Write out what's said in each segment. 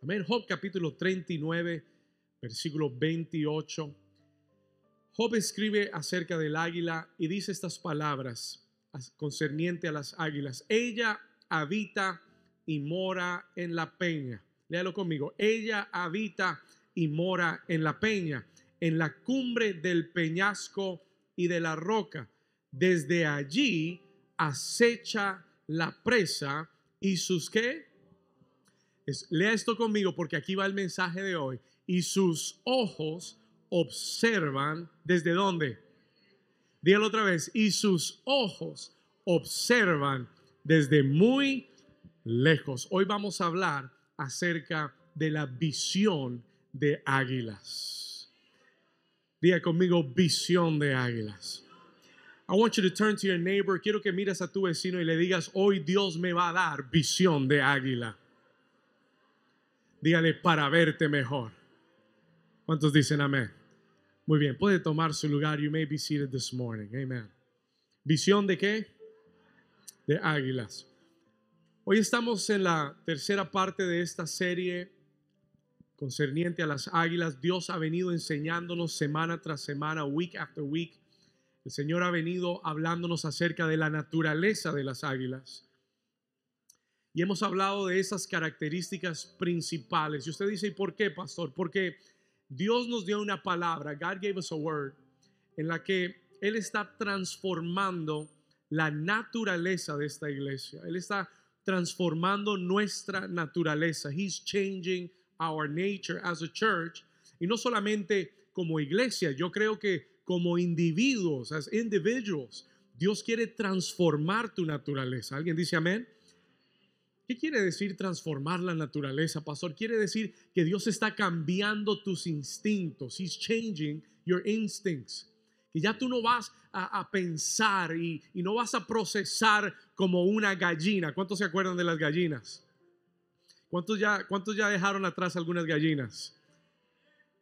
Amén. Job capítulo 39, versículo 28. Job escribe acerca del águila y dice estas palabras concerniente a las águilas. Ella habita y mora en la peña. Léalo conmigo. Ella habita y mora en la peña, en la cumbre del peñasco y de la roca. Desde allí acecha la presa y sus qué? Lea esto conmigo porque aquí va el mensaje de hoy. Y sus ojos observan desde dónde? Dígalo otra vez. Y sus ojos observan desde muy lejos. Hoy vamos a hablar acerca de la visión de águilas. Diga conmigo visión de águilas. I want you to turn to your neighbor. Quiero que mires a tu vecino y le digas, hoy Dios me va a dar visión de águila. Dígale para verte mejor. ¿Cuántos dicen amén? Muy bien, puede tomar su lugar. You may be seated this morning. Amen. ¿Visión de qué? De águilas. Hoy estamos en la tercera parte de esta serie concerniente a las águilas. Dios ha venido enseñándonos semana tras semana, week after week. El Señor ha venido hablándonos acerca de la naturaleza de las águilas. Y hemos hablado de esas características principales. Y usted dice, ¿y por qué, pastor? Porque Dios nos dio una palabra, God gave us a word, en la que Él está transformando la naturaleza de esta iglesia. Él está transformando nuestra naturaleza. He's changing our nature as a church. Y no solamente como iglesia, yo creo que como individuos, as individuals, Dios quiere transformar tu naturaleza. ¿Alguien dice amén? ¿Qué quiere decir transformar la naturaleza, pastor? Quiere decir que Dios está cambiando tus instintos. He's changing your instincts. Que ya tú no vas a, pensar y, no vas a procesar como una gallina. ¿Cuántos se acuerdan de las gallinas? ¿Cuántos ya, dejaron atrás algunas gallinas?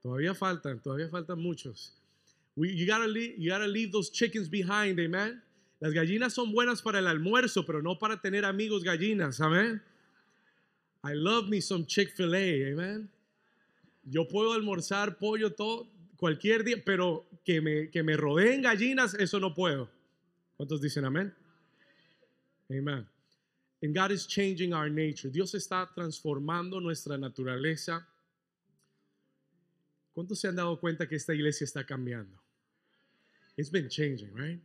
Todavía faltan, todavía faltan muchos. leave, you gotta leave those chickens behind, amen. Las gallinas son buenas para el almuerzo, pero no para tener amigos gallinas, amén. I love me some Chick-fil-A, amen. Yo puedo almorzar pollo todo, cualquier día, pero que me, que me rodeen gallinas, eso no puedo. ¿Cuántos dicen amén? Amén. And God is changing our nature. Dios está transformando nuestra naturaleza. ¿Cuántos se han dado cuenta que esta iglesia está cambiando? It's been changing, right?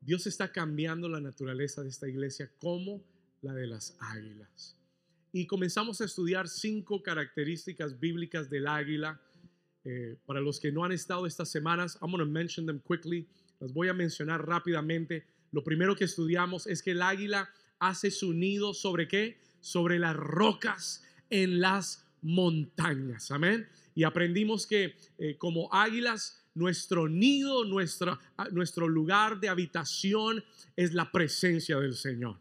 Dios está cambiando la naturaleza de esta iglesia como la de las águilas. Y comenzamos a estudiar cinco características bíblicas del águila. Eh, para los que no han estado estas semanas, I'm going to mention them quickly. Las voy a mencionar rápidamente. Lo primero que estudiamos es que el águila hace su nido sobre qué? Sobre las rocas en las montañas. Amén. Y aprendimos que eh, como águilas nuestro nido, nuestro, ah, nuestro lugar de habitación es la presencia del Señor.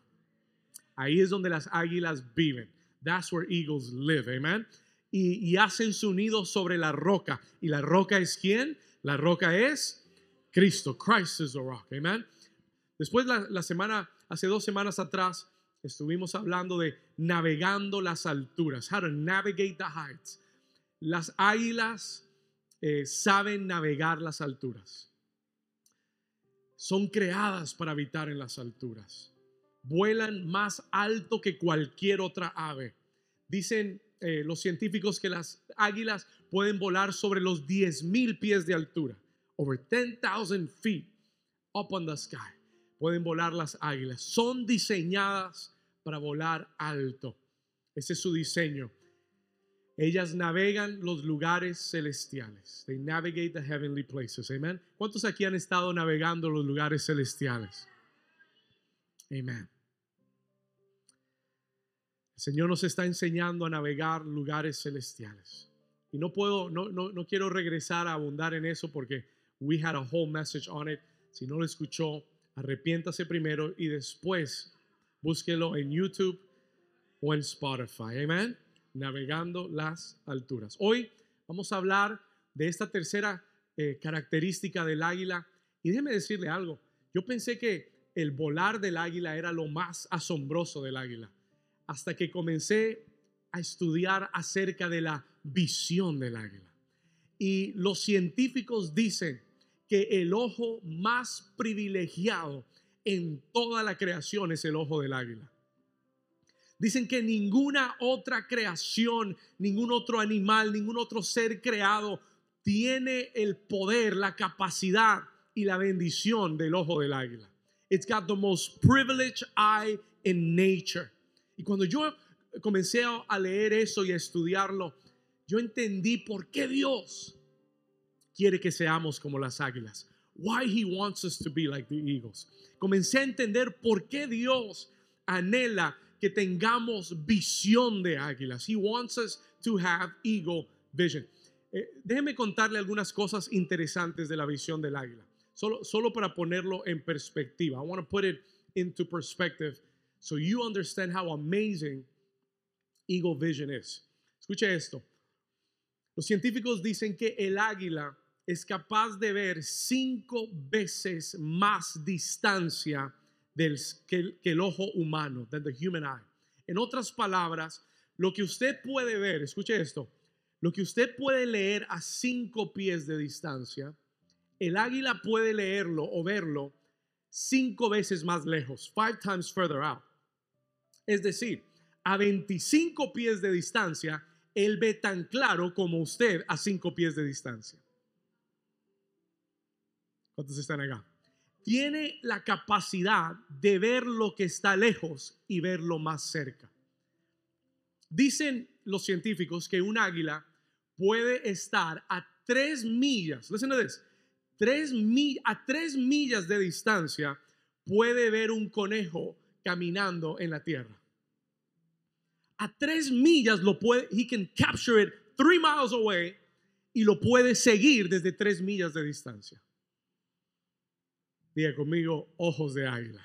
Ahí es donde las águilas viven. That's where eagles live, amen. Y, hacen su nido sobre la roca. ¿Y la roca es quién? La roca es Cristo. Christ is the rock, amen. Después la semana, hace dos semanas atrás, estuvimos hablando de navegando las alturas. How to navigate the heights. Las águilas eh, saben navegar las alturas. Son creadas para habitar en las alturas. Vuelan más alto que cualquier otra ave. Dicen eh, los científicos que las águilas pueden volar sobre los 10.000 pies de altura. Over 10,000 feet up on the sky. Pueden volar las águilas. Son diseñadas para volar alto. Ese es su diseño. Ellas navegan los lugares celestiales. They navigate the heavenly places. Amen. ¿Cuántos aquí han estado navegando los lugares celestiales? Amen. El Señor nos está enseñando a navegar lugares celestiales. Y no puedo, no, no, no quiero regresar a abundar en eso porque we had a whole message on it. Si no lo escuchó, arrepiéntase primero y después búsquelo en YouTube o en Spotify. Amen navegando las alturas. Hoy vamos a hablar de esta tercera eh, característica del águila. Y déjeme decirle algo, yo pensé que el volar del águila era lo más asombroso del águila, hasta que comencé a estudiar acerca de la visión del águila. Y los científicos dicen que el ojo más privilegiado en toda la creación es el ojo del águila. Dicen que ninguna otra creación, ningún otro animal, ningún otro ser creado tiene el poder, la capacidad y la bendición del ojo del águila. It's got the most privileged eye in nature. Y cuando yo comencé a leer eso y a estudiarlo, yo entendí por qué Dios quiere que seamos como las águilas. Why he wants us to be like the eagles. Comencé a entender por qué Dios anhela que tengamos visión de águilas. He wants us to have eagle vision. Eh, déjeme contarle algunas cosas interesantes de la visión del águila. Solo, solo para ponerlo en perspectiva. I want to put it into perspective so you understand how amazing eagle vision is. Escuche esto. Los científicos dicen que el águila es capaz de ver cinco veces más distancia del, que, el, ojo humano, than the human eye. En otras palabras, lo que usted puede ver, escuche esto, lo que usted puede leer a cinco pies de distancia, el águila puede leerlo o verlo cinco veces más lejos, five times further out. Es decir, a 25 pies de distancia, él ve tan claro como usted a cinco pies de distancia. ¿Cuántos están acá? Tiene la capacidad de ver lo que está lejos y verlo más cerca. Dicen los científicos que un águila puede estar a tres millas, listen to this, tres a tres millas de distancia puede ver un conejo caminando en la tierra. A tres millas lo puede, he can capture it three miles away y lo puede seguir desde tres millas de distancia. Diga conmigo, ojos de águila.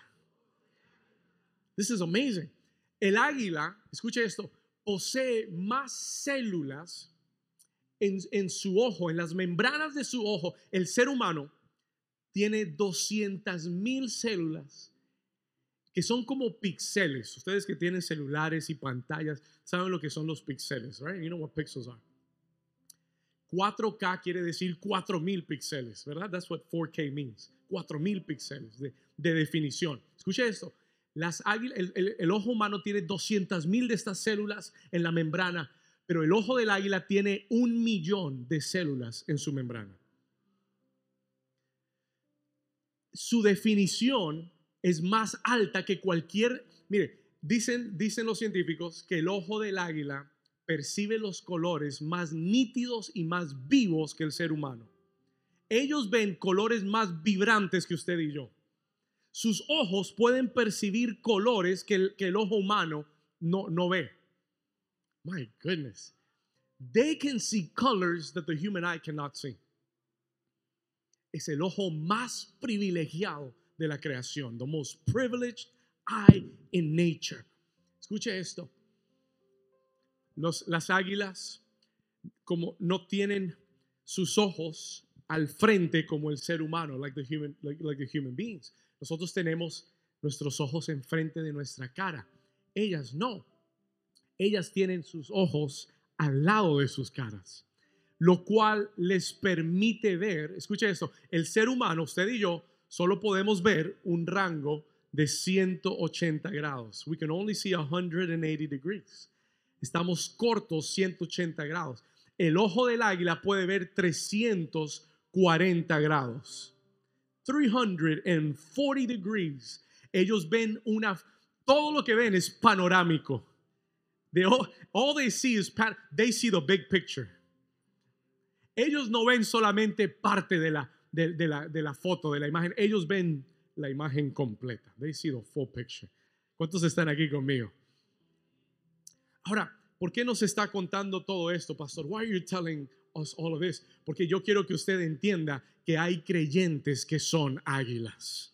This is amazing. El águila, escuche esto, posee más células en, en, su ojo, en las membranas de su ojo. El ser humano tiene 200 mil células que son como píxeles. Ustedes que tienen celulares y pantallas saben lo que son los píxeles, right? You know what pixels are. 4K quiere decir 4000 píxeles, ¿verdad? That's what 4K means. 4000 píxeles de, definición. Escuche esto. Las el, ojo humano tiene 200 mil de estas células en la membrana, pero el ojo del águila tiene un millón de células en su membrana. Su definición es más alta que cualquier, mire, dicen, dicen los científicos que el ojo del águila percibe los colores más nítidos y más vivos que el ser humano. Ellos ven colores más vibrantes que usted y yo. Sus ojos pueden percibir colores que el, ojo humano no, no ve. My goodness. They can see colors that the human eye cannot see. Es el ojo más privilegiado de la creación. The most privileged eye in nature. Escuche esto las águilas, como no tienen sus ojos al frente como el ser humano, like the human, beings. Nosotros tenemos nuestros ojos enfrente de nuestra cara. Ellas no. Ellas tienen sus ojos al lado de sus caras, lo cual les permite ver, escucha esto, el ser humano, usted y yo, solo podemos ver un rango de 180 grados. We can only see 180 degrees estamos cortos 180 grados. El ojo del águila puede ver 340 grados. 340 degrees. Ellos ven una, todo lo que ven es panorámico. all, they see is, they see the big picture. Ellos no ven solamente parte de la, de, la, de la foto, de la imagen. Ellos ven la imagen completa. They see the full picture. ¿Cuántos están aquí conmigo? Ahora, ¿por qué nos está contando todo esto, pastor? Why are you telling us all of this? Porque yo quiero que usted entienda que hay creyentes que son águilas.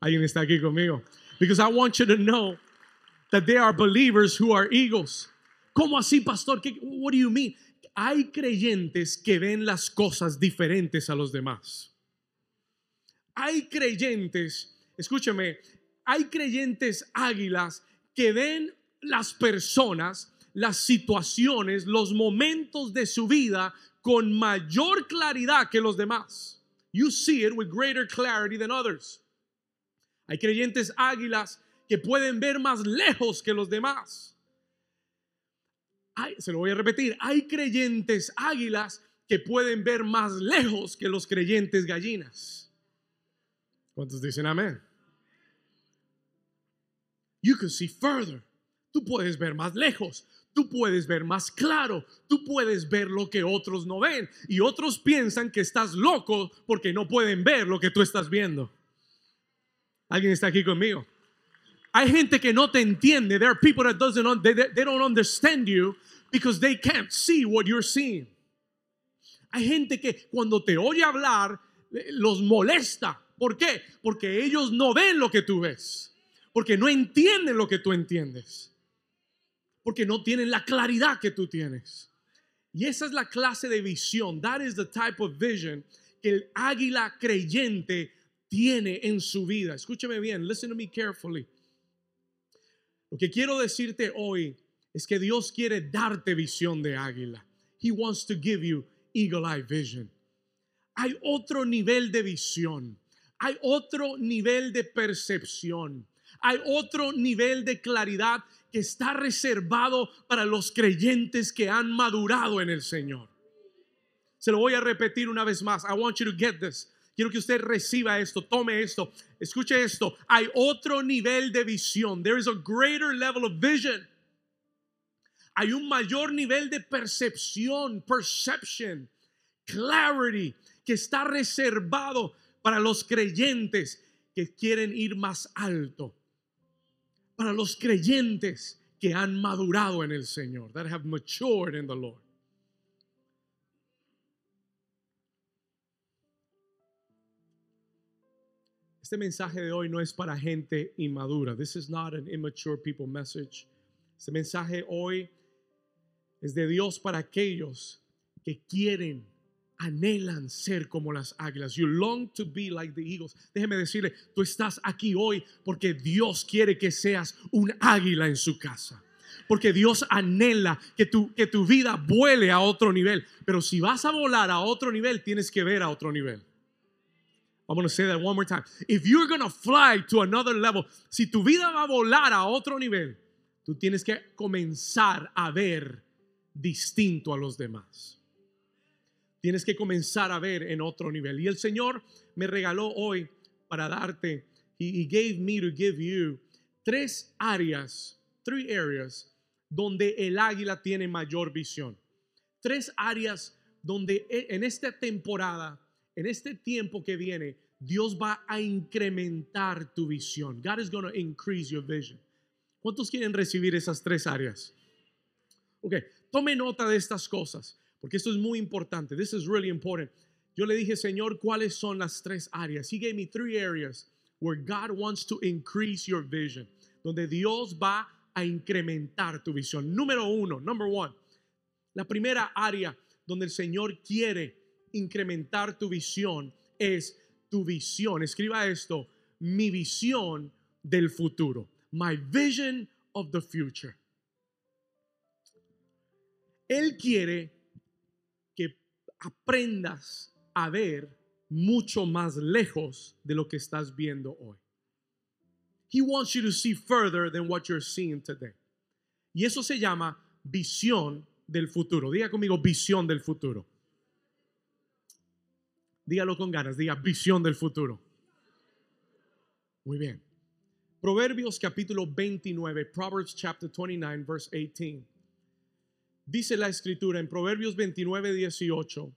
¿Alguien está aquí conmigo? Because I want you to know that there are believers who are eagles. ¿Cómo así, pastor? ¿Qué, what do you mean? Hay creyentes que ven las cosas diferentes a los demás. Hay creyentes, escúcheme, hay creyentes águilas que ven las personas las situaciones, los momentos de su vida con mayor claridad que los demás. You see it with greater clarity than others. Hay creyentes águilas que pueden ver más lejos que los demás. se lo voy a repetir, hay creyentes águilas que pueden ver más lejos que los creyentes gallinas. ¿Cuántos dicen amén? You can see further. Tú puedes ver más lejos. Tú puedes ver más claro. Tú puedes ver lo que otros no ven. Y otros piensan que estás loco porque no pueden ver lo que tú estás viendo. ¿Alguien está aquí conmigo? Hay gente que no te entiende. There are people that doesn't they, don't understand you because they can't see what you're seeing. Hay gente que cuando te oye hablar eh, los molesta. ¿Por qué? Porque ellos no ven lo que tú ves. Porque no entienden lo que tú entiendes. Porque no tienen la claridad que tú tienes. Y esa es la clase de visión. That is the type of vision que el águila creyente tiene en su vida. Escúcheme bien, listen to me carefully. Lo que quiero decirte hoy es que Dios quiere darte visión de águila. He wants to give you eagle eye vision. Hay otro nivel de visión. Hay otro nivel de percepción hay otro nivel de claridad que está reservado para los creyentes que han madurado en el Señor. Se lo voy a repetir una vez más. I want you to get this. Quiero que usted reciba esto, tome esto, escuche esto. Hay otro nivel de visión. There is a greater level of vision. Hay un mayor nivel de percepción, perception, clarity, que está reservado para los creyentes que quieren ir más alto para los creyentes que han madurado en el Señor, that have matured in the Lord. Este mensaje de hoy no es para gente inmadura. This is not an immature people message. Este mensaje hoy es de Dios para aquellos que quieren anhelan ser como las águilas. You long to be like the eagles. Déjeme decirle, tú estás aquí hoy porque Dios quiere que seas un águila en su casa. Porque Dios anhela que tu, que tu vida vuele a otro nivel. Pero si vas a volar a otro nivel, tienes que ver a otro nivel. I'm going to say that one more time. If you're going to fly to another level, si tu vida va a volar a otro nivel, tú tienes que comenzar a ver distinto a los demás. Tienes que comenzar a ver en otro nivel. Y el Señor me regaló hoy para darte, he, gave me to give you, tres áreas, three areas, donde el águila tiene mayor visión. Tres áreas donde e, en esta temporada, en este tiempo que viene, Dios va a incrementar tu visión. God is going to increase your vision. ¿Cuántos quieren recibir esas tres áreas? Ok, tome nota de estas cosas. Porque esto es muy importante. This is really important. Yo le dije, Señor, ¿cuáles son las tres áreas? He gave me three areas where God wants to increase your vision. Donde Dios va a incrementar tu visión. Número uno, number one. La primera área donde el Señor quiere incrementar tu visión es tu visión. Escriba esto, mi visión del futuro. My vision of the future. Él quiere aprendas a ver mucho más lejos de lo que estás viendo hoy. He wants you to see further than what you're seeing today. Y eso se llama visión del futuro. Diga conmigo visión del futuro. Dígalo con ganas, diga visión del futuro. Muy bien. Proverbios capítulo 29, Proverbs chapter 29, verse 18. Dice la escritura en Proverbios 29, 18,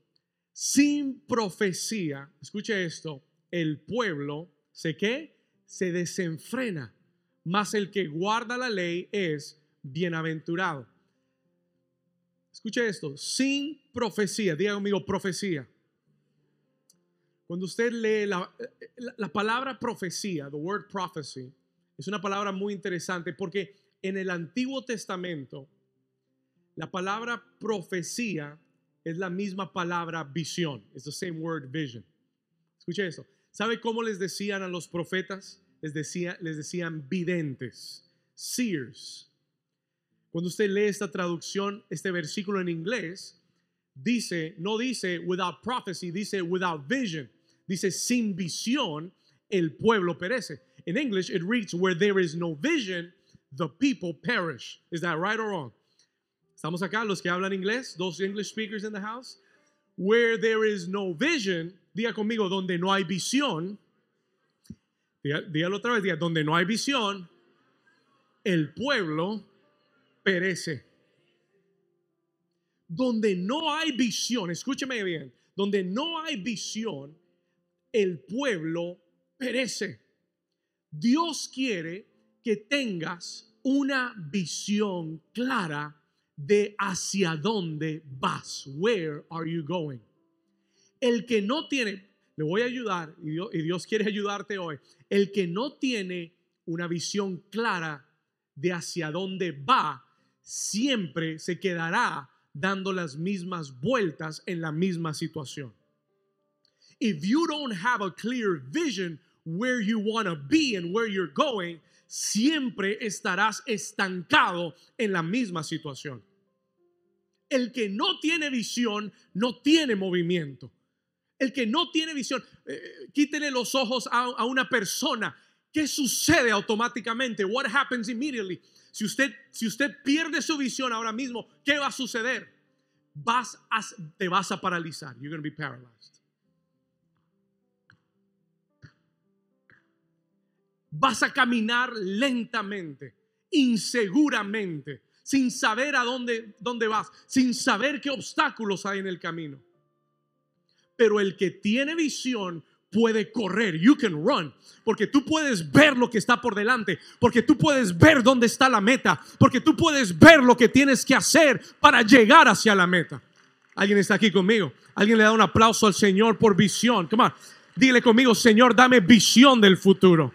sin profecía, escuche esto, el pueblo se que se desenfrena, mas el que guarda la ley es bienaventurado. Escuche esto, sin profecía, diga conmigo profecía. Cuando usted lee la, la, palabra profecía, the word prophecy, es una palabra muy interesante porque en el Antiguo Testamento la palabra profecía es la misma palabra visión. Es the same word vision. Escuche eso. ¿Sabe cómo les decían a los profetas? Les, decía, les decían videntes, seers. Cuando usted lee esta traducción, este versículo en inglés, dice, no dice without prophecy, dice without vision. Dice sin visión el pueblo perece. In English, it reads where there is no vision, the people perish. Is that right or wrong? Estamos acá, los que hablan inglés, those English speakers in the house. Where there is no vision, diga conmigo, donde no hay visión. Dígalo otra vez, diga, donde no hay visión, el pueblo perece. Donde no hay visión, escúcheme bien, donde no hay visión, el pueblo perece. Dios quiere que tengas una visión clara de hacia dónde vas. Where are you going? El que no tiene, le voy a ayudar y Dios, y Dios quiere ayudarte hoy. El que no tiene una visión clara de hacia dónde va, siempre se quedará dando las mismas vueltas en la misma situación. If you don't have a clear vision where you want to be and where you're going, siempre estarás estancado en la misma situación. El que no tiene visión no tiene movimiento. El que no tiene visión, eh, quítele los ojos a, a una persona. ¿Qué sucede automáticamente? What happens immediately? Si usted, si usted pierde su visión ahora mismo, ¿qué va a suceder? Vas a, te vas a paralizar. You're going to be paralyzed. Vas a caminar lentamente, inseguramente, sin saber a dónde, dónde vas, sin saber qué obstáculos hay en el camino. Pero el que tiene visión puede correr. You can run. Porque tú puedes ver lo que está por delante. Porque tú puedes ver dónde está la meta. Porque tú puedes ver lo que tienes que hacer para llegar hacia la meta. ¿Alguien está aquí conmigo? ¿Alguien le da un aplauso al Señor por visión? Come on. Dile conmigo, Señor, dame visión del futuro.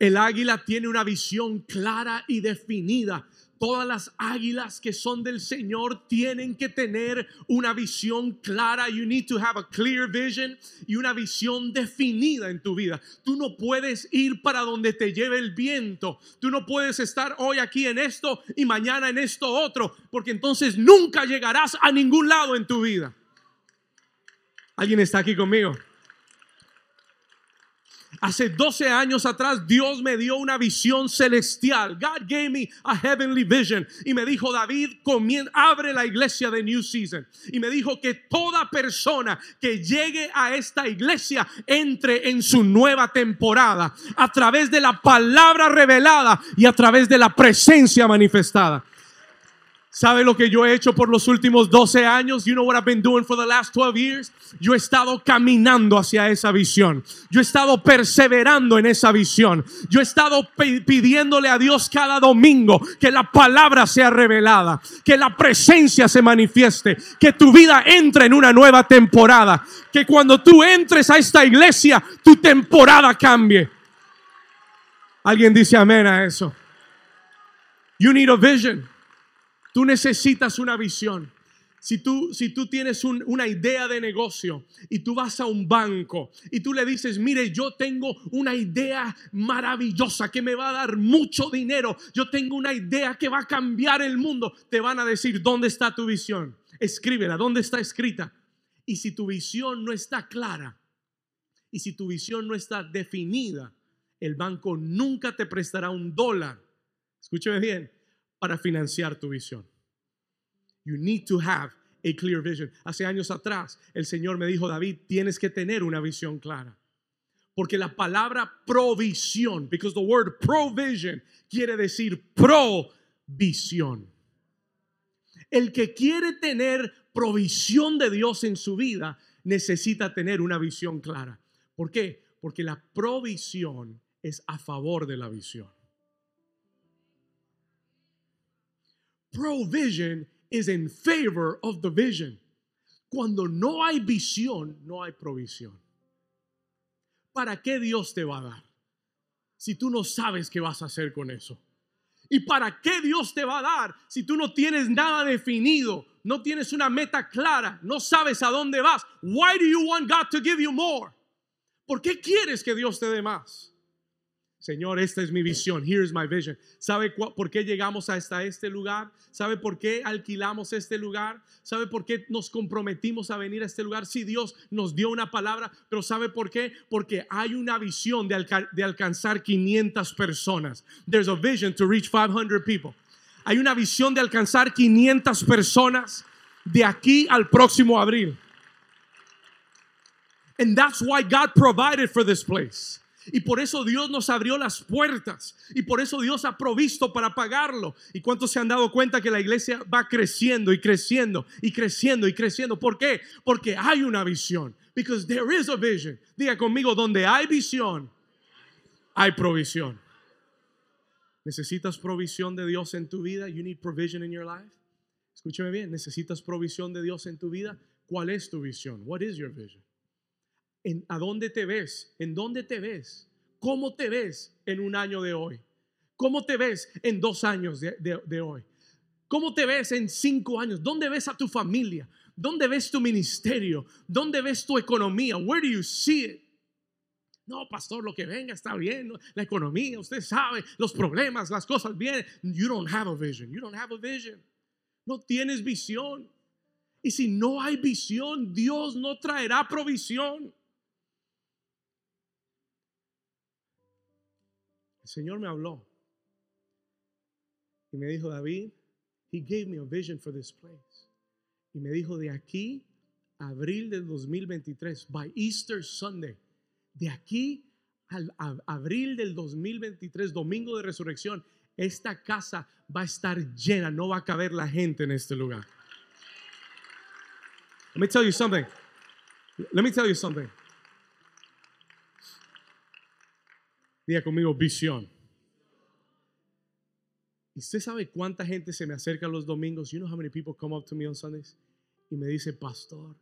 El águila tiene una visión clara y definida. Todas las águilas que son del Señor tienen que tener una visión clara. You need to have a clear vision y una visión definida en tu vida. Tú no puedes ir para donde te lleve el viento. Tú no puedes estar hoy aquí en esto y mañana en esto otro, porque entonces nunca llegarás a ningún lado en tu vida. ¿Alguien está aquí conmigo? Hace 12 años atrás Dios me dio una visión celestial. God gave me a heavenly vision. Y me dijo, David, abre la iglesia de New Season. Y me dijo que toda persona que llegue a esta iglesia entre en su nueva temporada a través de la palabra revelada y a través de la presencia manifestada. ¿Sabe lo que yo he hecho por los últimos 12 años? You know what I've been doing for the last 12 years? Yo he estado caminando hacia esa visión. Yo he estado perseverando en esa visión. Yo he estado pidiéndole a Dios cada domingo que la palabra sea revelada, que la presencia se manifieste, que tu vida entre en una nueva temporada, que cuando tú entres a esta iglesia, tu temporada cambie. Alguien dice amén a eso. You need a vision. Tú necesitas una visión. Si tú, si tú tienes una idea de negocio y tú vas a un banco y tú le dices, mire, yo tengo una idea maravillosa que me va a dar mucho dinero, yo tengo una idea que va a cambiar el mundo, te van a decir, ¿dónde está tu visión? Escríbela, ¿dónde está escrita? Y si tu visión no está clara y si tu visión no está definida, el banco nunca te prestará un dólar. Escúcheme bien, para financiar tu visión. You need to have a clear vision. Hace años atrás, el Señor me dijo, David, tienes que tener una visión clara. Porque la palabra provisión, because the word provision quiere decir provisión. El que quiere tener provisión de Dios en su vida necesita tener una visión clara. ¿Por qué? Porque la provisión es a favor de la visión. Provision is in favor of the vision. Cuando no hay visión, no hay provisión. ¿Para qué Dios te va a dar? Si tú no sabes qué vas a hacer con eso. ¿Y para qué Dios te va a dar si tú no tienes nada definido? No tienes una meta clara, no sabes a dónde vas. Why do you want God to give you more? ¿Por qué quieres que Dios te dé más? Señor, esta es mi visión. Here's my vision. ¿Sabe por qué llegamos hasta este lugar? ¿Sabe por qué alquilamos este lugar? ¿Sabe por qué nos comprometimos a venir a este lugar? Si Dios nos dio una palabra, pero ¿sabe por qué? Porque hay una visión de alcanzar 500 personas. There's a vision to reach 500 people. Hay una visión de alcanzar 500 personas de aquí al próximo abril. And that's why God provided for this place. Y por eso Dios nos abrió las puertas. Y por eso Dios ha provisto para pagarlo. ¿Y cuántos se han dado cuenta que la iglesia va creciendo y creciendo y creciendo y creciendo? ¿Por qué? Porque hay una visión. Because there is a vision. Diga conmigo, donde hay visión, hay provisión. ¿Necesitas provisión de Dios en tu vida? You need provision in your life. Escúchame bien, ¿necesitas provisión de Dios en tu vida? ¿Cuál es tu visión? What is your vision? ¿A dónde te ves? ¿En dónde te ves? ¿Cómo te ves en un año de hoy? ¿Cómo te ves en dos años de, hoy? ¿Cómo te ves en cinco años? ¿Dónde ves a tu familia? ¿Dónde ves tu ministerio? ¿Dónde ves tu economía? Where do you see it? No, pastor, lo que venga está bien. La economía, usted sabe, los problemas, las cosas bien. You don't have a vision. You don't have a vision. No tienes visión. Y si no hay visión, Dios no traerá provisión. Señor me habló y me dijo, David, He gave me a vision for this place. Y me dijo, de aquí abril del 2023, by Easter Sunday, de aquí al abril del 2023, domingo de resurrección, esta casa va a estar llena, no va a caber la gente en este lugar. Let me tell you something. Let me tell you something. Diga conmigo, visión. ¿Y usted sabe cuánta gente se me acerca los domingos? You know how many people come up to me on Sundays? Y me dice, pastor,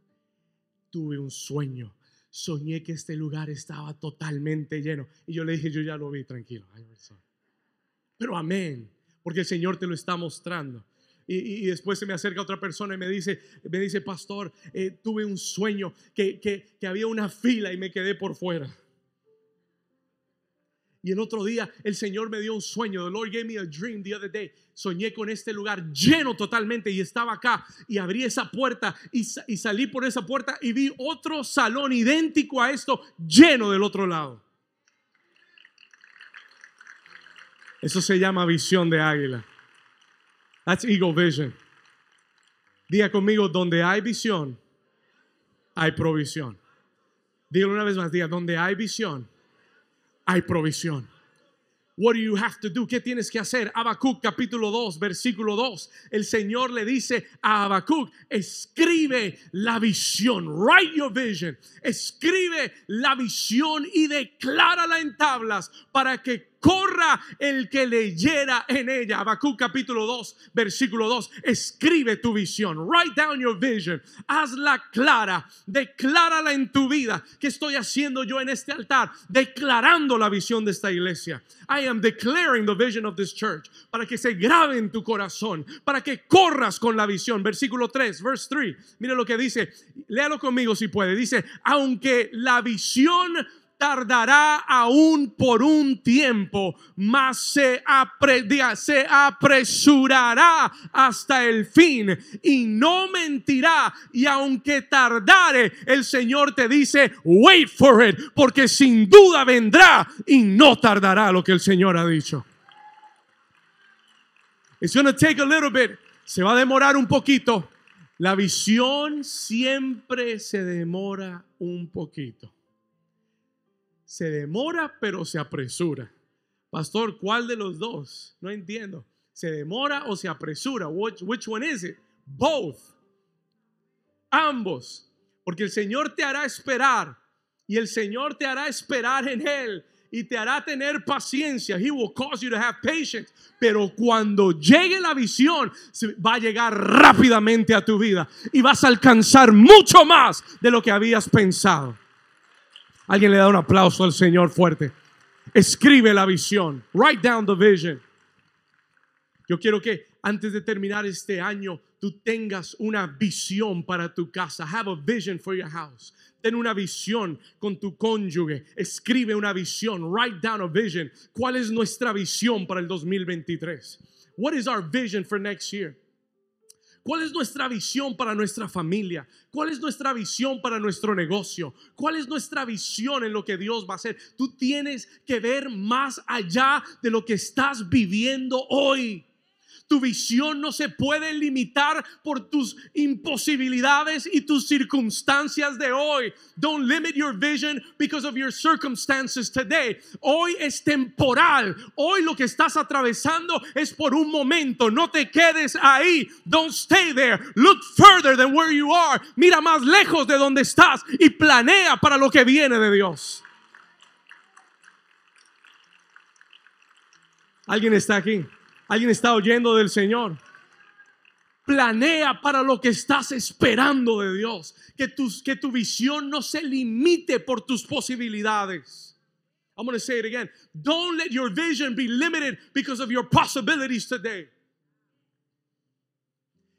tuve un sueño. Soñé que este lugar estaba totalmente lleno. Y yo le dije, yo ya lo vi, tranquilo. Pero amén, porque el Señor te lo está mostrando. Y, después se me acerca otra persona y me dice, me dice, pastor, eh, tuve un sueño que, que, que había una fila y me quedé por fuera. Y el otro día el Señor me dio un sueño. The Lord gave me a dream the other day. Soñé con este lugar lleno totalmente y estaba acá y abrí esa puerta y, y salí por esa puerta y vi otro salón idéntico a esto lleno del otro lado. Eso se llama visión de águila. That's eagle vision. Diga conmigo, donde hay visión, hay provisión. Dígalo una vez más, diga, donde hay visión, hay provisión. What do you have to do? ¿Qué tienes que hacer? Habacuc capítulo 2, versículo 2. El Señor le dice a Habacuc, escribe la visión, write your vision. Escribe la visión y declárala en tablas para que corra el que leyera en ella. Habacuc capítulo 2, versículo 2. Escribe tu visión. Write down your vision. Hazla clara. Declárala en tu vida. ¿Qué estoy haciendo yo en este altar? Declarando la visión de esta iglesia. I am declaring the vision of this church. Para que se grabe en tu corazón. Para que corras con la visión. Versículo 3, verse 3. Mire lo que dice. Léalo conmigo si puede. Dice, aunque la visión tardará aún por un tiempo, mas se, se apresurará hasta el fin y no mentirá. Y aunque tardare, el Señor te dice, wait for it, porque sin duda vendrá y no tardará lo que el Señor ha dicho. It's gonna take a little bit. Se va a demorar un poquito. La visión siempre se demora un poquito se demora pero se apresura. Pastor, ¿cuál de los dos? No entiendo. ¿Se demora o se apresura? Which, one is it? Both. Ambos. Porque el Señor te hará esperar y el Señor te hará esperar en Él y te hará tener paciencia. He will cause you to have patience. Pero cuando llegue la visión, va a llegar rápidamente a tu vida y vas a alcanzar mucho más de lo que habías pensado. Alguien le da un aplauso al Señor fuerte. Escribe la visión. Write down the vision. Yo quiero que antes de terminar este año tú tengas una visión para tu casa. Have a vision for your house. Ten una visión con tu cónyuge. Escribe una visión. Write down a vision. ¿Cuál es nuestra visión para el 2023? What is our vision for next year? ¿Cuál es nuestra visión para nuestra familia? ¿Cuál es nuestra visión para nuestro negocio? ¿Cuál es nuestra visión en lo que Dios va a hacer? Tú tienes que ver más allá de lo que estás viviendo hoy. Tu visión no se puede limitar por tus imposibilidades y tus circunstancias de hoy. Don't limit your vision because of your circumstances today. Hoy es temporal. Hoy lo que estás atravesando es por un momento. No te quedes ahí. Don't stay there. Look further than where you are. Mira más lejos de donde estás y planea para lo que viene de Dios. ¿Alguien está aquí? ¿Alguien está oyendo del Señor? Planea para lo que estás esperando de Dios. Que, que tu visión no se limite por tus posibilidades. I'm going to say it again. Don't let your vision be limited because of your possibilities today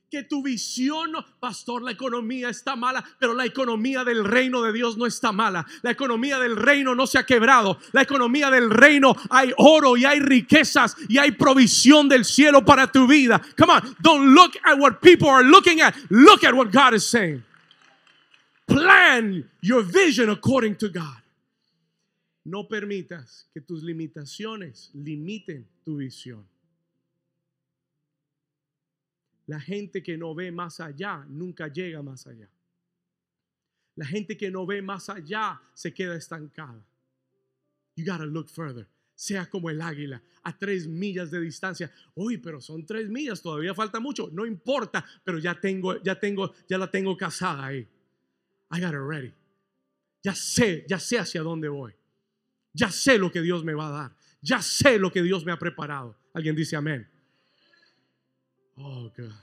que tu visión, pastor, la economía está mala, pero la economía del reino de Dios no está mala. La economía del reino no se ha quebrado. La economía del reino hay oro y hay riquezas y hay provisión del cielo para tu vida. Come on, don't look at what people are looking at. Look at what God is saying. Plan your vision according to God. No permitas que tus limitaciones limiten tu visión. La gente que no ve más allá nunca llega más allá. La gente que no ve más allá se queda estancada. You gotta look further. Sea como el águila a tres millas de distancia. Uy, pero son tres millas, todavía falta mucho. No importa, pero ya tengo, ya tengo, ya la tengo casada ahí. I got it ready. Ya sé, ya sé hacia dónde voy. Ya sé lo que Dios me va a dar. Ya sé lo que Dios me ha preparado. Alguien dice amén. Oh, good.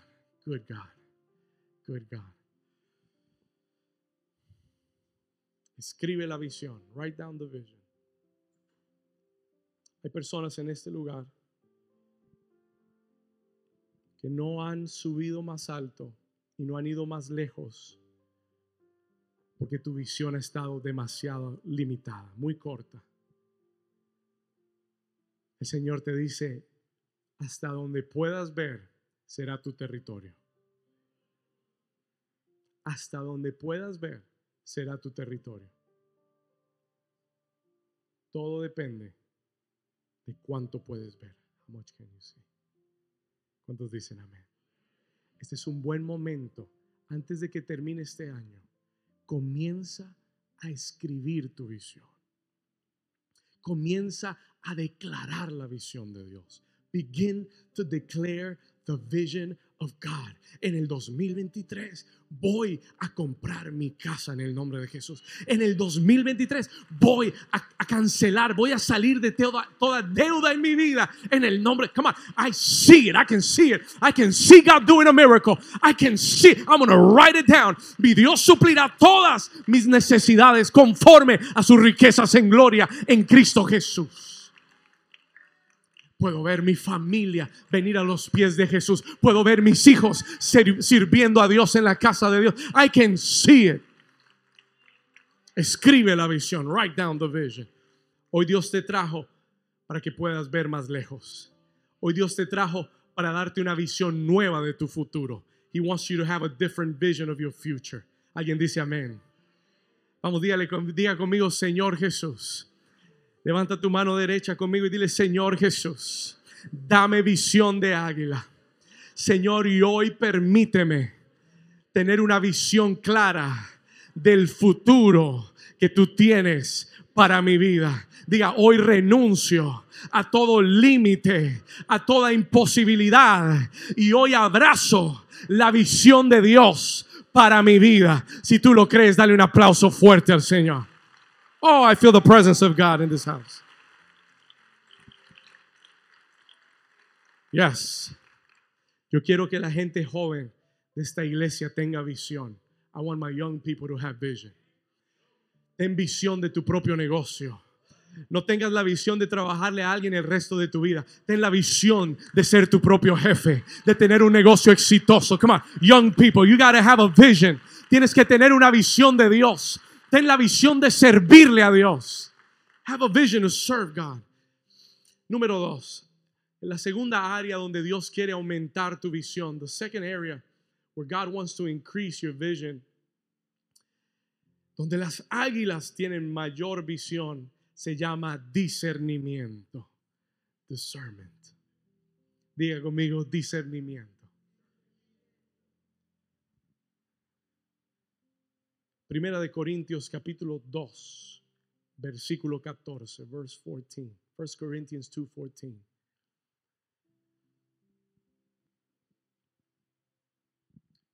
Good God. Good God. Escribe la visión. Write down the vision. Hay personas en este lugar que no han subido más alto y no han ido más lejos porque tu visión ha estado demasiado limitada, muy corta. El Señor te dice, hasta donde puedas ver, será tu territorio. Hasta donde puedas ver, será tu territorio. Todo depende de cuánto puedes ver. ¿Cuántos dicen amén? Este es un buen momento antes de que termine este año. Comienza a escribir tu visión. Comienza a declarar la visión de Dios. Begin to declare the vision of God. En el 2023 voy a comprar mi casa en el nombre de Jesús. En el 2023 voy a, cancelar, voy a salir de toda, toda, deuda en mi vida en el nombre. Come on, I see it, I can see it. I can see God doing a miracle. I can see. I'm to write it down. Mi Dios suplirá todas mis necesidades conforme a sus riquezas en gloria en Cristo Jesús. Puedo ver mi familia venir a los pies de Jesús. Puedo ver mis hijos sirviendo a Dios en la casa de Dios. I can see it. Escribe la visión. Write down the vision. Hoy Dios te trajo para que puedas ver más lejos. Hoy Dios te trajo para darte una visión nueva de tu futuro. He wants you to have a different vision of your future. Alguien dice amén. Vamos, dígale, diga conmigo, Señor Jesús. Levanta tu mano derecha conmigo y dile, Señor Jesús, dame visión de águila. Señor, y hoy permíteme tener una visión clara del futuro que tú tienes para mi vida. Diga, hoy renuncio a todo límite, a toda imposibilidad y hoy abrazo la visión de Dios para mi vida. Si tú lo crees, dale un aplauso fuerte al Señor. Oh, I feel the presence of God in this house. Yes. Yo quiero que la gente joven de esta iglesia tenga visión. I want my young people to have vision. Ten visión de tu propio negocio. No tengas la visión de trabajarle a alguien el resto de tu vida. Ten la visión de ser tu propio jefe, de tener un negocio exitoso. Come on, young people, you gotta have a vision. Tienes que tener una visión de Dios. Ten la visión de servirle a Dios. Have a vision to serve God. Número dos, la segunda área donde Dios quiere aumentar tu visión. The second area where God wants to increase your vision. Donde las águilas tienen mayor visión se llama discernimiento. Discernment. Diga conmigo discernimiento. Primera de Corintios capítulo 2, versículo 14, verse 14. 1 Corinthians 2:14.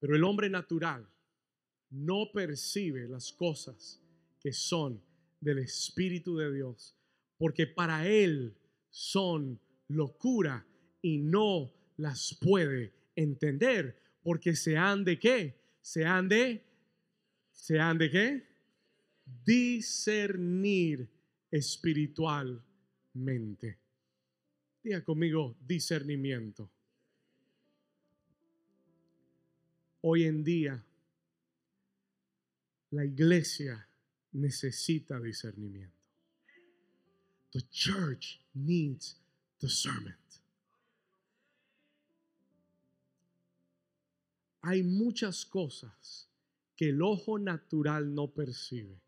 Pero el hombre natural no percibe las cosas que son del Espíritu de Dios, porque para él son locura y no las puede entender, porque se han de qué? Se han de, se han de qué? Discernir espiritualmente. Diga conmigo discernimiento. Hoy en día, la iglesia necesita discernimiento. The church needs discernment. Hay muchas cosas que el ojo natural no percibe.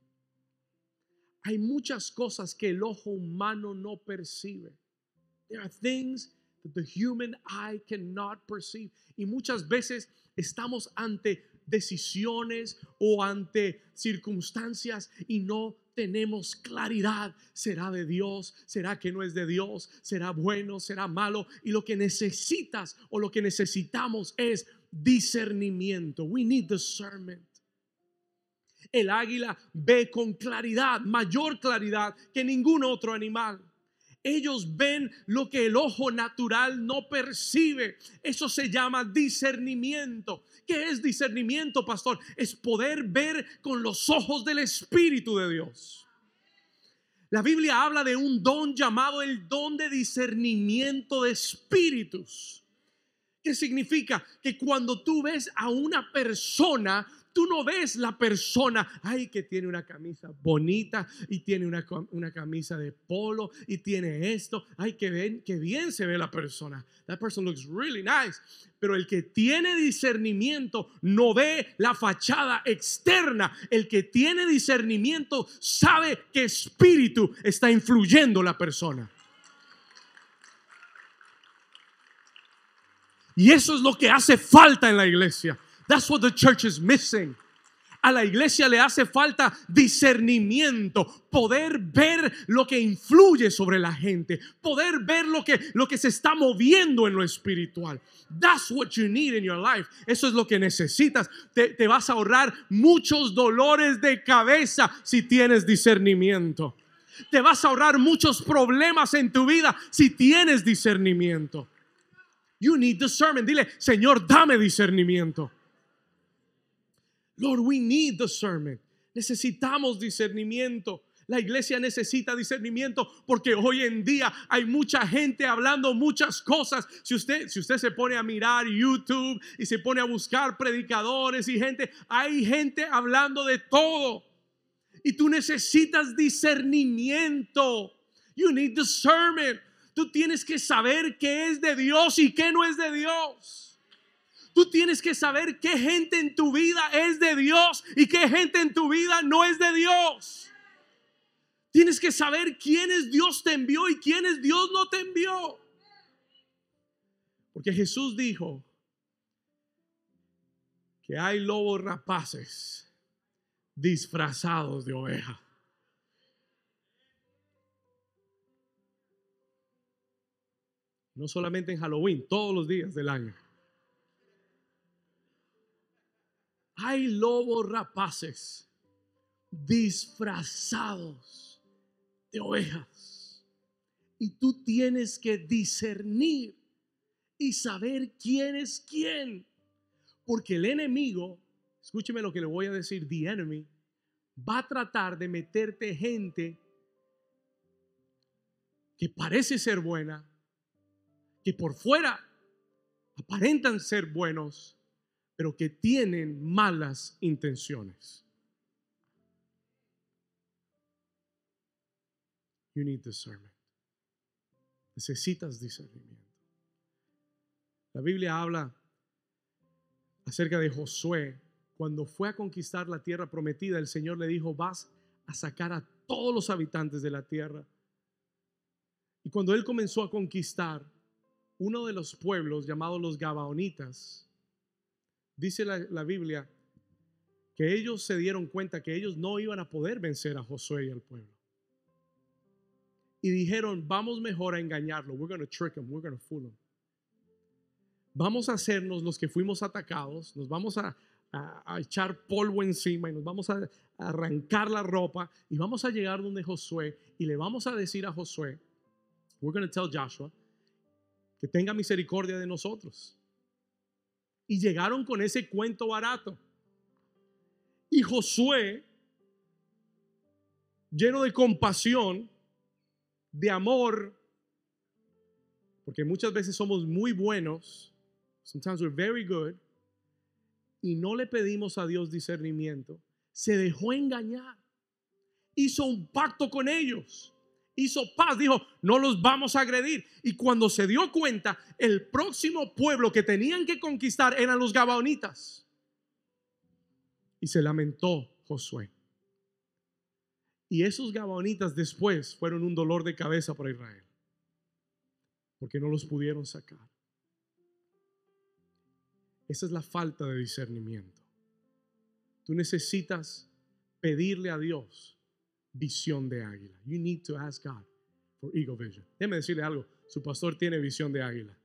Hay muchas cosas que el ojo humano no percibe. There are things that the human eye cannot perceive. Y muchas veces estamos ante decisiones o ante circunstancias y no tenemos claridad. ¿Será de Dios? ¿Será que no es de Dios? ¿Será bueno? ¿Será malo? Y lo que necesitas o lo que necesitamos es discernimiento. We need discernment. El águila ve con claridad, mayor claridad que ningún otro animal. Ellos ven lo que el ojo natural no percibe. Eso se llama discernimiento. ¿Qué es discernimiento, pastor? Es poder ver con los ojos del Espíritu de Dios. La Biblia habla de un don llamado el don de discernimiento de espíritus. ¿Qué significa? Que cuando tú ves a una persona, Tú no ves la persona, ay, que tiene una camisa bonita y tiene una, una camisa de polo y tiene esto. Ay, que, ven, que bien se ve la persona. That person looks really nice. Pero el que tiene discernimiento no ve la fachada externa. El que tiene discernimiento sabe qué espíritu está influyendo la persona. Y eso es lo que hace falta en la iglesia. That's what the church is missing. A la iglesia le hace falta discernimiento, poder ver lo que influye sobre la gente, poder ver lo que, lo que se está moviendo en lo espiritual. That's what you need in your life. Eso es lo que necesitas. Te, te vas a ahorrar muchos dolores de cabeza si tienes discernimiento. Te vas a ahorrar muchos problemas en tu vida si tienes discernimiento. You need discernment. Dile, Señor, dame discernimiento. Lord, we need discernment. Necesitamos discernimiento. La iglesia necesita discernimiento porque hoy en día hay mucha gente hablando muchas cosas. Si usted, si usted se pone a mirar YouTube y se pone a buscar predicadores y gente, hay gente hablando de todo. Y tú necesitas discernimiento. You need discernment. Tú tienes que saber qué es de Dios y qué no es de Dios. Tú tienes que saber qué gente en tu vida es de Dios y qué gente en tu vida no es de Dios. Tienes que saber quiénes Dios te envió y quiénes Dios no te envió. Porque Jesús dijo que hay lobos rapaces disfrazados de oveja. No solamente en Halloween, todos los días del año. Hay lobos rapaces disfrazados de ovejas. Y tú tienes que discernir y saber quién es quién. Porque el enemigo, escúcheme lo que le voy a decir, the enemy, va a tratar de meterte gente que parece ser buena, que por fuera aparentan ser buenos, pero que tienen malas intenciones. You need discernment. Necesitas discernimiento. La Biblia habla acerca de Josué. Cuando fue a conquistar la tierra prometida, el Señor le dijo, vas a sacar a todos los habitantes de la tierra. Y cuando él comenzó a conquistar uno de los pueblos llamados los Gabaonitas, dice la, Biblia que ellos se dieron cuenta que ellos no iban a poder vencer a Josué y al pueblo. Y dijeron, vamos mejor a engañarlo. We're going to trick him. We're going to fool him. Vamos a hacernos los que fuimos atacados. Nos vamos a echar polvo encima y nos vamos a, a arrancar la ropa y vamos a llegar donde Josué y le vamos a decir a Josué, we're going to tell Joshua que tenga misericordia de nosotros. Y llegaron con ese cuento barato. Y Josué, lleno de compasión, de amor, porque muchas veces somos muy buenos, sometimes we're very good, y no le pedimos a Dios discernimiento, se dejó engañar. Hizo un pacto con ellos. Hizo paz. Dijo, no los vamos a agredir. Y cuando se dio cuenta, el próximo pueblo que tenían que conquistar eran los Gabaonitas. Y se lamentó Josué. Y esos Gabaonitas después fueron un dolor de cabeza para Israel. Porque no los pudieron sacar. Esa es la falta de discernimiento. Tú necesitas pedirle a Dios visión de águila. You need to ask God for eagle vision. Déjeme decirle algo. Su pastor tiene visión de águila.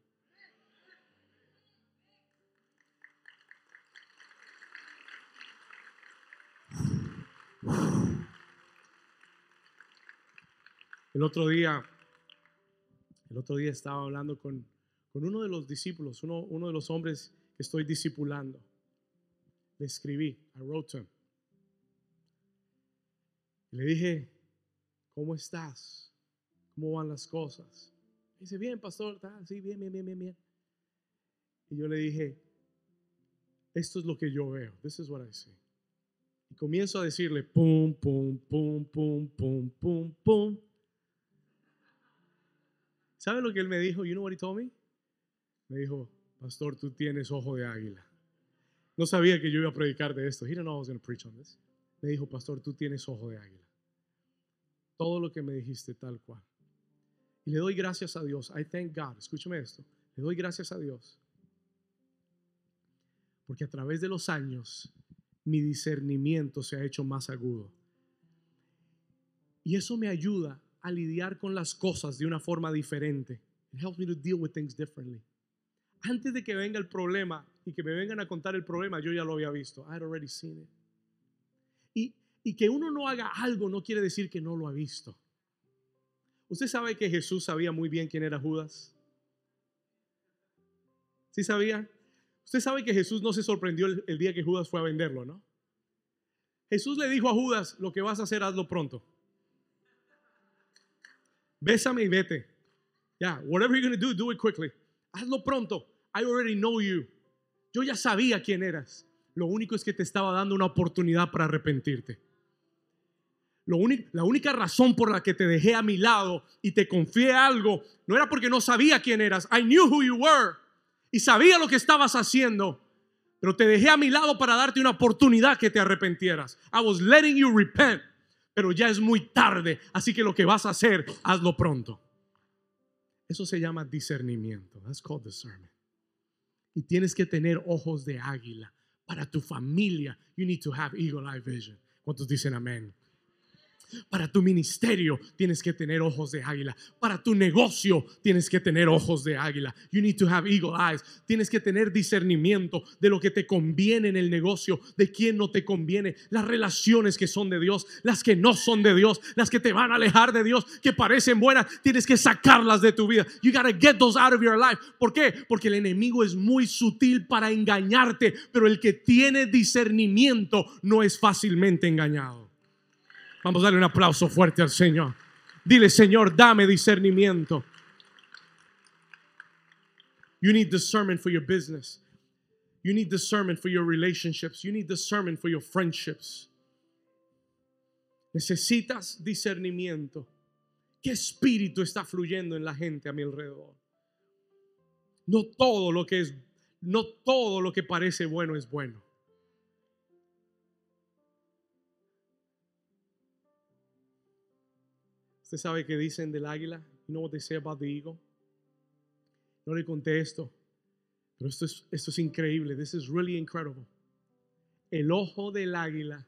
El otro día, el otro día estaba hablando con, con uno de los discípulos, uno, uno de los hombres que estoy discipulando. Le escribí, I wrote him. Le dije, ¿cómo estás? ¿Cómo van las cosas? dice, bien, pastor, sí, bien, bien, bien, bien, bien. Y yo le dije, esto es lo que yo veo. This is what I see. Y comienzo a decirle, pum, pum, pum, pum, pum, pum, pum. ¿Sabe lo que él me dijo? You know what he told me? Me dijo, pastor, tú tienes ojo de águila. No sabía que yo iba a predicar de esto. He didn't know I was going to preach on this. Me dijo, pastor, tú tienes ojo de águila. Todo lo que me dijiste tal cual. Y le doy gracias a Dios. I thank God. Escúchame esto. Le doy gracias a Dios. Porque a través de los años mi discernimiento se ha hecho más agudo. Y eso me ayuda a lidiar con las cosas de una forma diferente. It helps me to deal with things differently. Antes de que venga el problema y que me vengan a contar el problema, yo ya lo había visto. I had already seen it. Y, que uno no haga algo no quiere decir que no lo ha visto. ¿Usted sabe que Jesús sabía muy bien quién era Judas? ¿Sí sabía? Usted sabe que Jesús no se sorprendió el, día que Judas fue a venderlo, ¿no? Jesús le dijo a Judas, lo que vas a hacer, hazlo pronto. Bésame y vete. Yeah, whatever you're going to do, do it quickly. Hazlo pronto. I already know you. Yo ya sabía quién eras. Lo único es que te estaba dando una oportunidad para arrepentirte. Lo único, la única razón por la que te dejé a mi lado y te confié algo no era porque no sabía quién eras. I knew who you were. Y sabía lo que estabas haciendo. Pero te dejé a mi lado para darte una oportunidad que te arrepentieras. I was letting you repent. Pero ya es muy tarde. Así que lo que vas a hacer, hazlo pronto. Eso se llama discernimiento. That's called discernment. Y tienes que tener ojos de águila. Para tu familia, you need to have eagle eye vision. ¿Cuántos dicen amén? Para tu ministerio tienes que tener ojos de águila. Para tu negocio tienes que tener ojos de águila. You need to have eagle eyes. Tienes que tener discernimiento de lo que te conviene en el negocio, de quién no te conviene, las relaciones que son de Dios, las que no son de Dios, las que te van a alejar de Dios, que parecen buenas, tienes que sacarlas de tu vida. You gotta get those out of your life. ¿Por qué? Porque el enemigo es muy sutil para engañarte, pero el que tiene discernimiento no es fácilmente engañado. Vamos a darle un aplauso fuerte al Señor. Dile, Señor, dame discernimiento. You need discernment for your business. You need discernment for your relationships. You need discernment for your friendships. Necesitas discernimiento. ¿Qué espíritu está fluyendo en la gente a mi alrededor? No todo lo que es, no todo lo que parece bueno es bueno. Usted sabe qué dicen del águila? You know what they say about the eagle? No le conté esto, pero esto es, esto es increíble. This is really incredible. El ojo del águila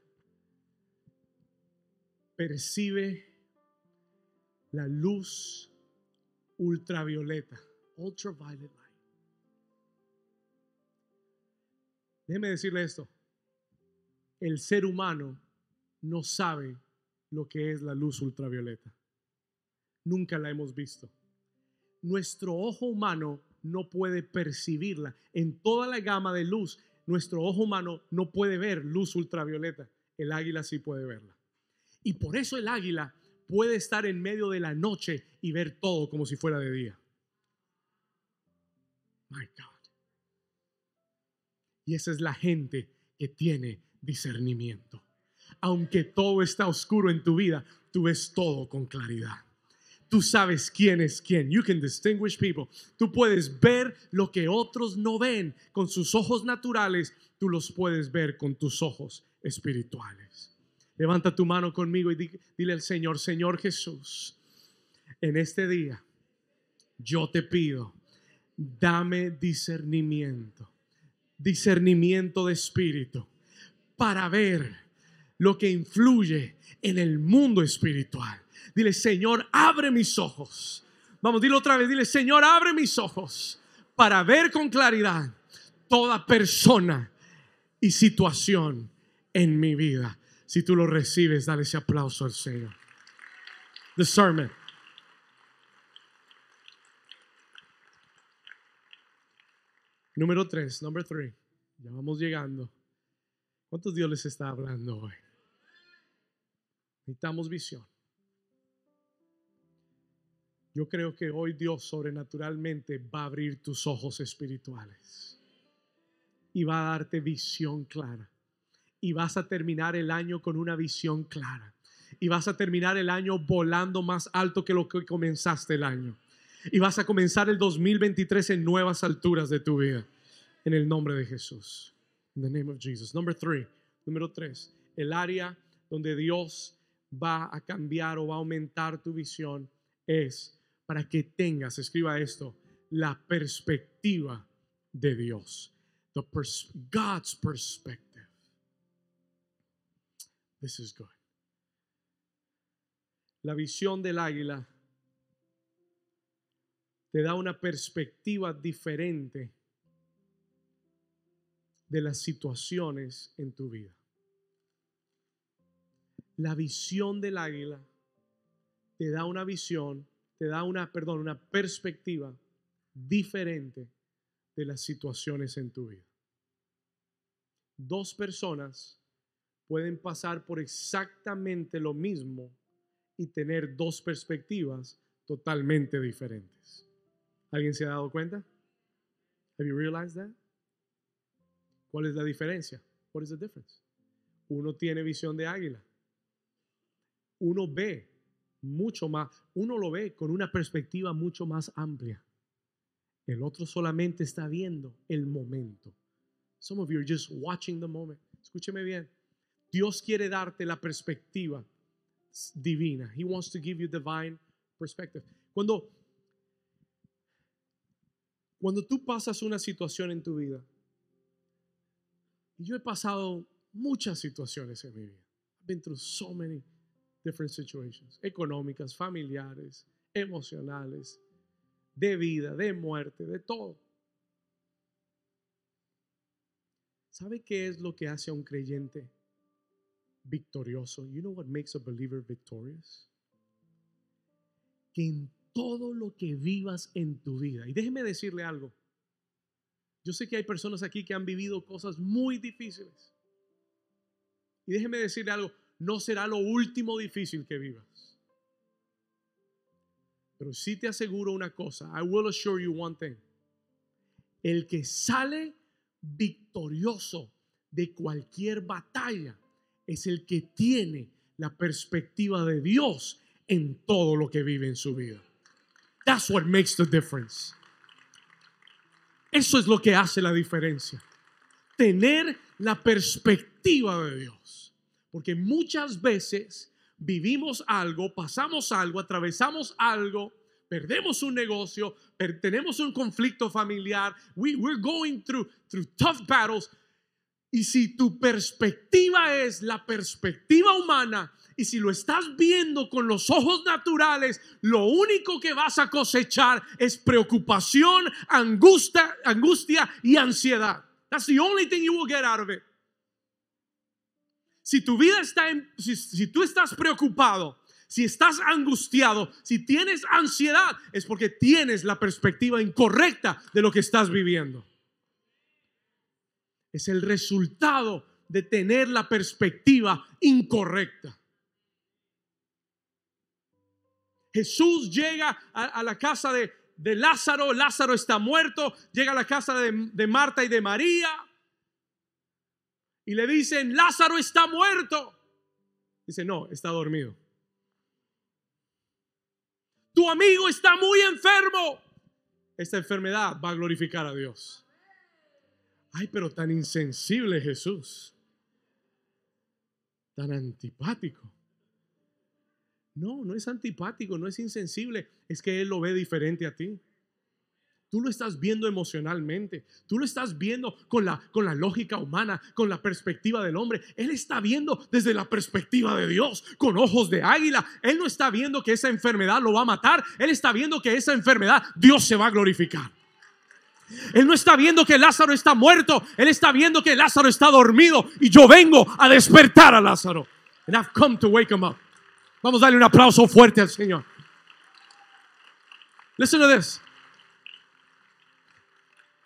percibe la luz ultravioleta, ultraviolet light. Déjeme decirle esto. El ser humano no sabe lo que es la luz ultravioleta. Nunca la hemos visto. Nuestro ojo humano no puede percibirla. En toda la gama de luz, nuestro ojo humano no puede ver luz ultravioleta. El águila sí puede verla. Y por eso el águila puede estar en medio de la noche y ver todo como si fuera de día. My God. Y esa es la gente que tiene discernimiento. Aunque todo está oscuro en tu vida, tú ves todo con claridad. Tú sabes quién es quién. You can distinguish people. Tú puedes ver lo que otros no ven con sus ojos naturales. Tú los puedes ver con tus ojos espirituales. Levanta tu mano conmigo y dile al Señor, Señor Jesús, en este día yo te pido, dame discernimiento, discernimiento de espíritu para ver lo que influye en el mundo espiritual. Dile, Señor, abre mis ojos. Vamos, dile otra vez, dile, Señor, abre mis ojos para ver con claridad toda persona y situación en mi vida. Si tú lo recibes, dale ese aplauso al Señor. Discernment. Número tres, number three. Ya vamos llegando. ¿Cuántos Dios les está hablando hoy? Necesitamos visión. Yo creo que hoy Dios sobrenaturalmente va a abrir tus ojos espirituales y va a darte visión clara y vas a terminar el año con una visión clara. Y vas a terminar el año volando más alto que lo que comenzaste el año. Y vas a comenzar el 2023 en nuevas alturas de tu vida. En el nombre de Jesús. In the name of Jesus. Number three. Número tres. El área donde Dios va a cambiar o va a aumentar tu visión es para que tengas, escriba esto, la perspectiva de Dios. The God's perspective. This is good. La visión del águila te da una perspectiva diferente de las situaciones en tu vida. La visión del águila te da una visión, te da una, perdón, una perspectiva diferente de las situaciones en tu vida. Dos personas pueden pasar por exactamente lo mismo y tener dos perspectivas totalmente diferentes. ¿Alguien se ha dado cuenta? Have you realized that? ¿Cuál es la diferencia? What is the difference? Uno tiene visión de águila. Uno ve mucho más, uno lo ve con una perspectiva mucho más amplia. El otro solamente está viendo el momento. Some of you are just watching the moment. Escúcheme bien. Dios quiere darte la perspectiva divina. He wants to give you divine perspective. Cuando, cuando tú pasas una situación en tu vida, yo he pasado muchas situaciones en mi vida. I've been through so many different situations, económicas, familiares, emocionales, de vida, de muerte, de todo. ¿Sabe qué es lo que hace a un creyente victorioso. You know what makes a believer victorious? Que en todo lo que vivas en tu vida, y déjeme decirle algo, yo sé que hay personas aquí que han vivido cosas muy difíciles. Y déjeme decirle algo, no será lo último difícil que vivas. Pero sí te aseguro una cosa. I will assure you one thing. El que sale victorioso de cualquier batalla es el que tiene la perspectiva de Dios en todo lo que vive en su vida. That's what makes the difference. Eso es lo que hace la diferencia. Tener la perspectiva de Dios. Porque muchas veces vivimos algo, pasamos algo, atravesamos algo, perdemos un negocio, tenemos un conflicto familiar, we, we're going through, through tough battles. Y si tu perspectiva es la perspectiva humana, y si lo estás viendo con los ojos naturales, lo único que vas a cosechar es preocupación, angustia, angustia y ansiedad. That's the only thing you will get out of it. Si tu vida está en, si, tú estás preocupado, si estás angustiado, si tienes ansiedad, es porque tienes la perspectiva incorrecta de lo que estás viviendo. Es el resultado de tener la perspectiva incorrecta. Jesús llega a, la casa de, Lázaro, Lázaro está muerto, llega a la casa de, de Marta y de María y le dicen, Lázaro está muerto. Dice, no, está dormido. Tu amigo está muy enfermo. Esta enfermedad va a glorificar a Dios. Ay, pero tan insensible Jesús. Tan antipático. No, no es antipático, no es insensible, es que Él lo ve diferente a ti. Tú lo estás viendo emocionalmente, tú lo estás viendo con la, con la lógica humana, con la perspectiva del hombre. Él está viendo desde la perspectiva de Dios, con ojos de águila. Él no está viendo que esa enfermedad lo va a matar, Él está viendo que esa enfermedad Dios se va a glorificar. Él no está viendo que Lázaro está muerto, Él está viendo que Lázaro está dormido y yo vengo a despertar a Lázaro. And I've come to wake him up. Vamos a darle un aplauso fuerte al Señor. Listen to this.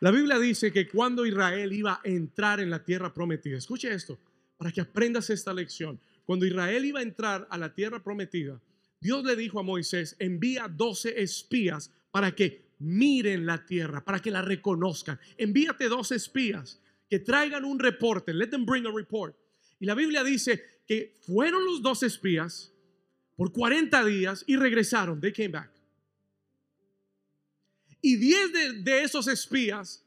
La Biblia dice que cuando Israel iba a entrar en la tierra prometida, escuche esto, para que aprendas esta lección. Cuando Israel iba a entrar a la tierra prometida, Dios le dijo a Moisés, envía 12 espías para que miren la tierra, para que la reconozcan. Envíate 12 espías que traigan un reporte. Let them bring a report. Y la Biblia dice que fueron los dos espías por 40 días y regresaron. They came back. Y 10 de, esos espías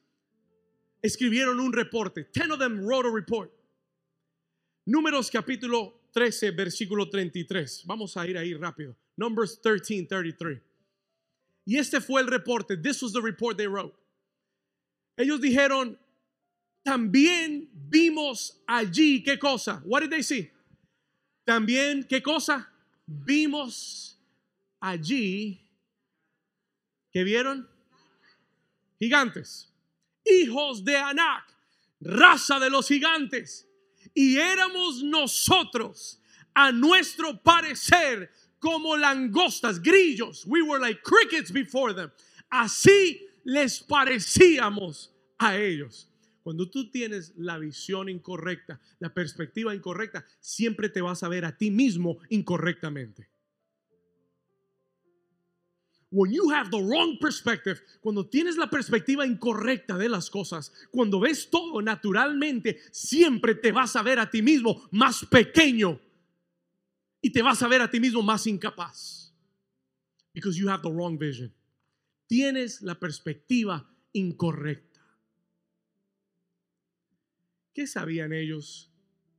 escribieron un reporte. Ten of them wrote a report. Números capítulo 13, versículo 33. Vamos a ir ahí rápido. Numbers 13, 33. Y este fue el reporte. This was the report they wrote. Ellos dijeron, también vimos allí, ¿qué cosa? What did they see? También, ¿qué cosa? vimos allí, que vieron? Gigantes, hijos de Anak, raza de los gigantes. Y éramos nosotros, a nuestro parecer, como langostas, grillos. We were like crickets before them. Así les parecíamos a ellos. Cuando tú tienes la visión incorrecta, la perspectiva incorrecta, siempre te vas a ver a ti mismo incorrectamente. When you have the wrong perspective, cuando tienes la perspectiva incorrecta de las cosas, cuando ves todo naturalmente, siempre te vas a ver a ti mismo más pequeño y te vas a ver a ti mismo más incapaz. Because you have the wrong vision. Tienes la perspectiva incorrecta. ¿Qué sabían ellos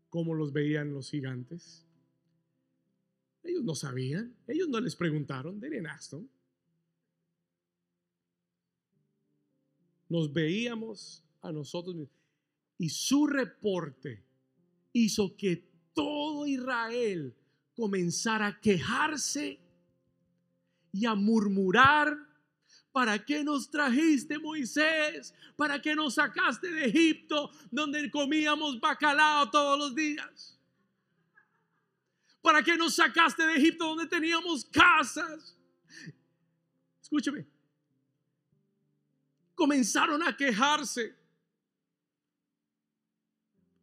cómo los veían los gigantes? Ellos no sabían, ellos no les preguntaron, de Aston. Nos veíamos a nosotros mismos. Y su reporte hizo que todo Israel comenzara a quejarse y a murmurar ¿Para qué nos trajiste, Moisés? ¿Para qué nos sacaste de Egipto, donde comíamos bacalao todos los días? ¿Para qué nos sacaste de Egipto, donde teníamos casas? Escúcheme. Comenzaron a quejarse.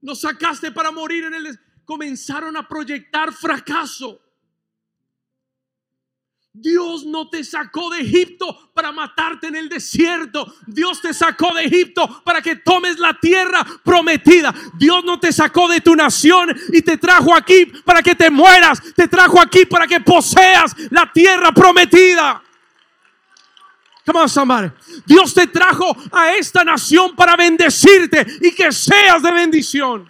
Nos sacaste para morir en el... Comenzaron a proyectar fracaso. Dios no te sacó de Egipto para matarte en el desierto. Dios te sacó de Egipto para que tomes la tierra prometida. Dios no te sacó de tu nación y te trajo aquí para que te mueras. Te trajo aquí para que poseas la tierra prometida. Come on, somebody. Dios te trajo a esta nación para bendecirte y que seas de bendición.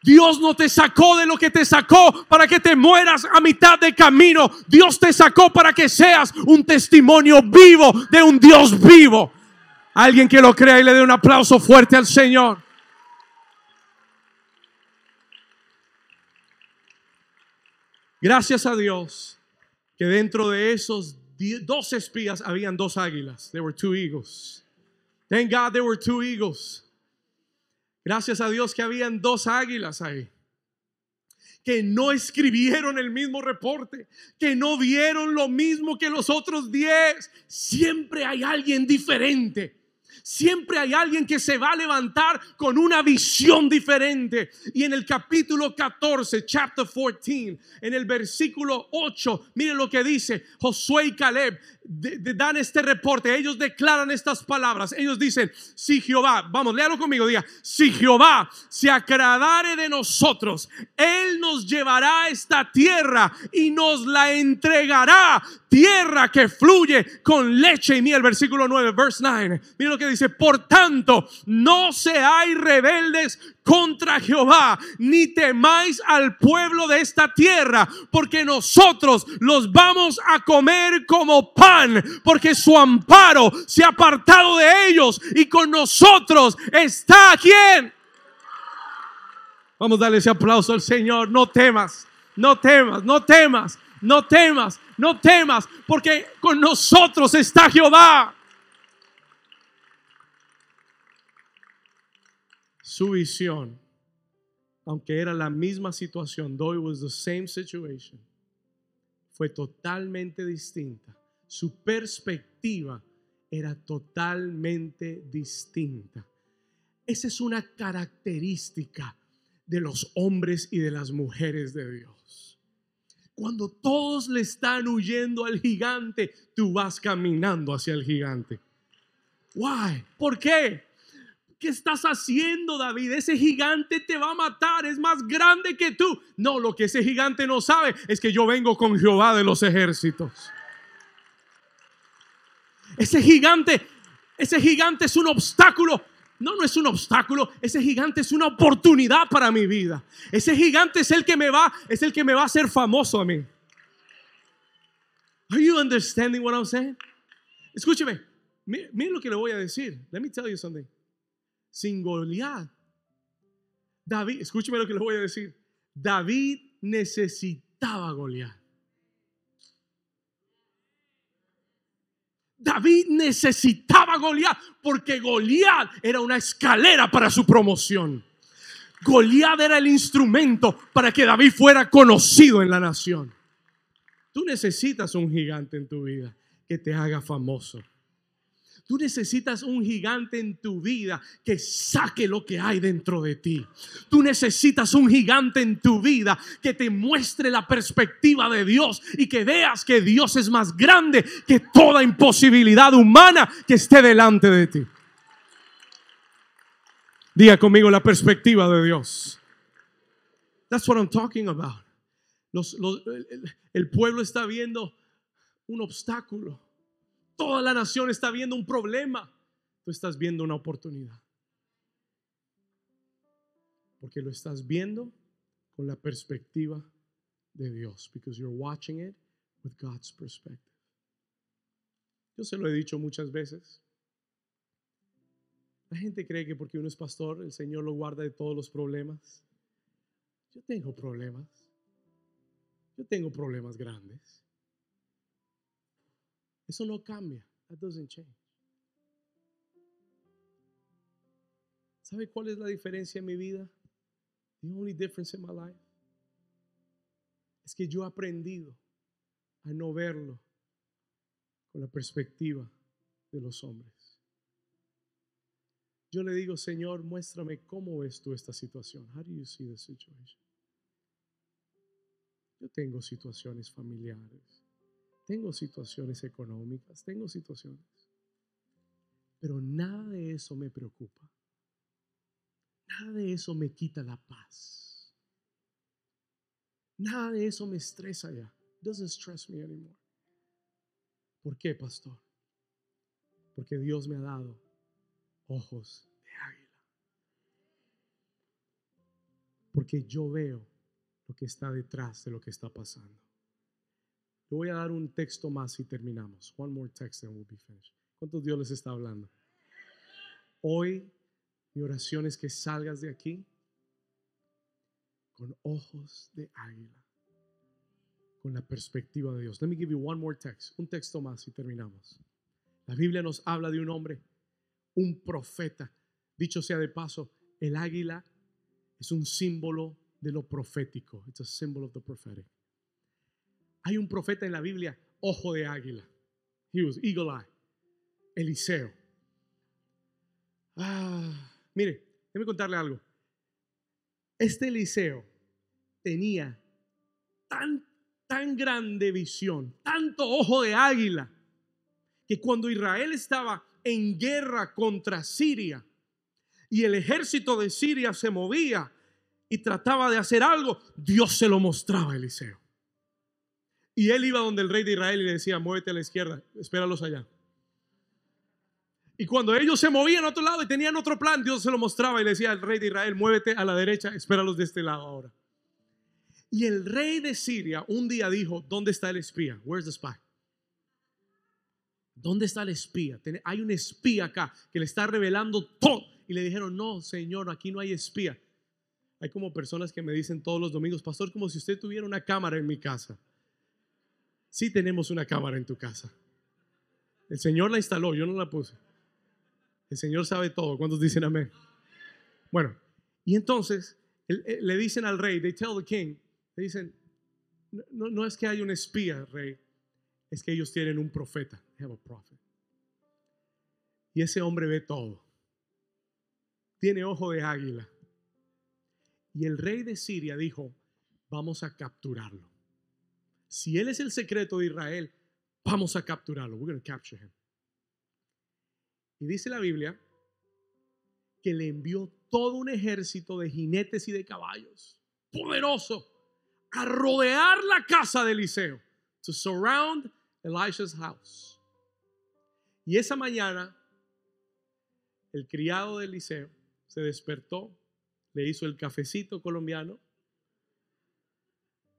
Dios no te sacó de lo que te sacó para que te mueras a mitad de camino. Dios te sacó para que seas un testimonio vivo de un Dios vivo. Alguien que lo crea y le dé un aplauso fuerte al Señor. Gracias a Dios que dentro de esos dos espías habían dos águilas. There were two eagles. Thank God there were two eagles. Gracias a Dios que habían dos águilas ahí. Que no escribieron el mismo reporte, que no vieron lo mismo que los otros diez. Siempre hay alguien diferente. Siempre hay alguien que se va a levantar con una visión diferente. Y en el capítulo 14, chapter 14, en el versículo 8, mire lo que dice Josué y Caleb dan este reporte, ellos declaran estas palabras, ellos dicen, si Jehová, vamos, léalo conmigo, diga, si Jehová se agradare de nosotros, Él nos llevará esta tierra y nos la entregará, tierra que fluye con leche y miel, versículo 9, verse 9, mira lo que dice, por tanto, no seáis rebeldes contra Jehová, ni temáis al pueblo de esta tierra, porque nosotros los vamos a comer como pan, porque su amparo se ha apartado de ellos y con nosotros está quien. Vamos a darle ese aplauso al Señor, no temas, no temas, no temas, no temas, no temas, porque con nosotros está Jehová. Su visión, aunque era la misma situación, though it was the same situation, fue totalmente distinta. Su perspectiva era totalmente distinta. Esa es una característica de los hombres y de las mujeres de Dios. Cuando todos le están huyendo al gigante, tú vas caminando hacia el gigante. Why? ¿Por qué? ¿Qué estás haciendo, David? Ese gigante te va a matar, es más grande que tú. No, lo que ese gigante no sabe es que yo vengo con Jehová de los ejércitos. Ese gigante, ese gigante es un obstáculo. No, no es un obstáculo. Ese gigante es una oportunidad para mi vida. Ese gigante es el que me va, es el que me va a hacer famoso a mí. Are you understanding what I'm saying? Escúcheme. Miren lo que le voy a decir. Let me tell you something sin Goliat. David, escúcheme lo que les voy a decir. David necesitaba Goliat. David necesitaba Goliat porque Goliat era una escalera para su promoción. Goliat era el instrumento para que David fuera conocido en la nación. Tú necesitas un gigante en tu vida que te haga famoso. Tú necesitas un gigante en tu vida que saque lo que hay dentro de ti. Tú necesitas un gigante en tu vida que te muestre la perspectiva de Dios y que veas que Dios es más grande que toda imposibilidad humana que esté delante de ti. Diga conmigo la perspectiva de Dios. That's what I'm talking about. el pueblo está viendo un obstáculo Toda la nación está viendo un problema. Tú estás viendo una oportunidad. Porque lo estás viendo con la perspectiva de Dios. Because you're watching it with God's perspective. Yo se lo he dicho muchas veces. La gente cree que porque uno es pastor, el Señor lo guarda de todos los problemas. Yo tengo problemas. Yo tengo problemas grandes. Eso no cambia. That doesn't change. ¿Sabe cuál es la diferencia en mi vida? The only difference in my life es que yo he aprendido a no verlo con la perspectiva de los hombres. Yo le digo, Señor, muéstrame cómo ves tú esta situación. How do you see the situation? Yo tengo situaciones familiares, tengo situaciones económicas, tengo situaciones. Pero nada de eso me preocupa. Nada de eso me quita la paz. Nada de eso me estresa ya. Doesn't stress me anymore. ¿Por qué, pastor? Porque Dios me ha dado ojos de águila. Porque yo veo lo que está detrás de lo que está pasando. Le voy a dar un texto más y terminamos. One more text and we'll be finished. ¿Cuántos Dios les está hablando? Hoy mi oración es que salgas de aquí con ojos de águila, con la perspectiva de Dios. Let me give you one more text, un texto más y terminamos. La Biblia nos habla de un hombre, un profeta. Dicho sea de paso, el águila es un símbolo de lo profético. It's a symbol of the prophetic. Hay un profeta en la Biblia, ojo de águila. He was eagle eye. Eliseo. Ah, mire, déjeme contarle algo. Este Eliseo tenía tan, tan grande visión, tanto ojo de águila, que cuando Israel estaba en guerra contra Siria y el ejército de Siria se movía y trataba de hacer algo, Dios se lo mostraba a Eliseo. Y él iba donde el rey de Israel y le decía, muévete a la izquierda, espéralos allá. Y cuando ellos se movían a otro lado y tenían otro plan, Dios se lo mostraba y le decía al rey de Israel, muévete a la derecha, espéralos de este lado ahora. Y el rey de Siria un día dijo, ¿dónde está el espía? Where's the spy? ¿Dónde está el espía? Hay un espía acá que le está revelando todo. Y le dijeron, no, señor, aquí no hay espía. Hay como personas que me dicen todos los domingos, pastor, como si usted tuviera una cámara en mi casa. Sí tenemos una cámara en tu casa. El Señor la instaló, yo no la puse. El Señor sabe todo. ¿Cuántos dicen amén? Bueno, y entonces le dicen al rey, they tell the king, le dicen, no, es que hay un espía, rey, es que ellos tienen un profeta. have a prophet. Y ese hombre ve todo. Tiene ojo de águila. Y el rey de Siria dijo, vamos a capturarlo. Si él es el secreto de Israel, vamos a capturarlo. We're capture him. Y dice la Biblia que le envió todo un ejército de jinetes y de caballos, poderoso, a rodear la casa de Eliseo, to surround Elisha's house. Y esa mañana, el criado de Eliseo se despertó, le hizo el cafecito colombiano,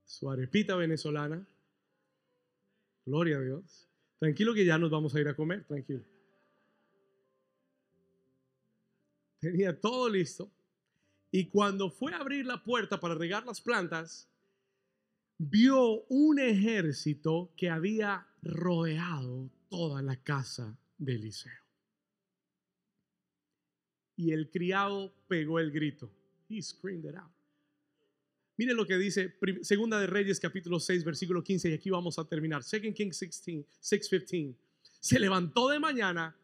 su arepita venezolana. Gloria a Dios. Tranquilo que ya nos vamos a ir a comer, tranquilo. tenía todo listo. Y cuando fue a abrir la puerta para regar las plantas, vio un ejército que había rodeado toda la casa de Eliseo. Y el criado pegó el grito. He screamed it out. Mire lo que dice Segunda de Reyes capítulo 6 versículo 15 y aquí vamos a terminar. 2 Kings 16, 6:15. Se levantó de mañana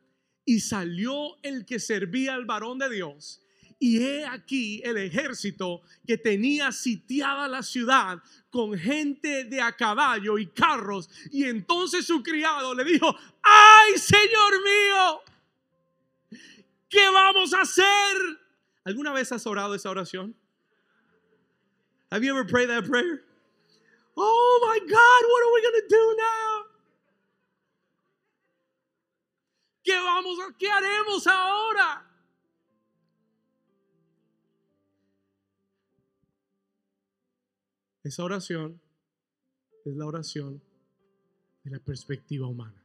y salió el que servía al varón de Dios. Y he aquí el ejército que tenía sitiada la ciudad con gente de a caballo y carros. Y entonces su criado le dijo, ay Señor mío, ¿qué vamos a hacer? ¿Alguna vez has orado esa oración? Have you ever prayed that prayer? Oh my God, what are we going to do now? ¿Qué vamos a, qué haremos ahora? Esa oración es la oración de la perspectiva humana.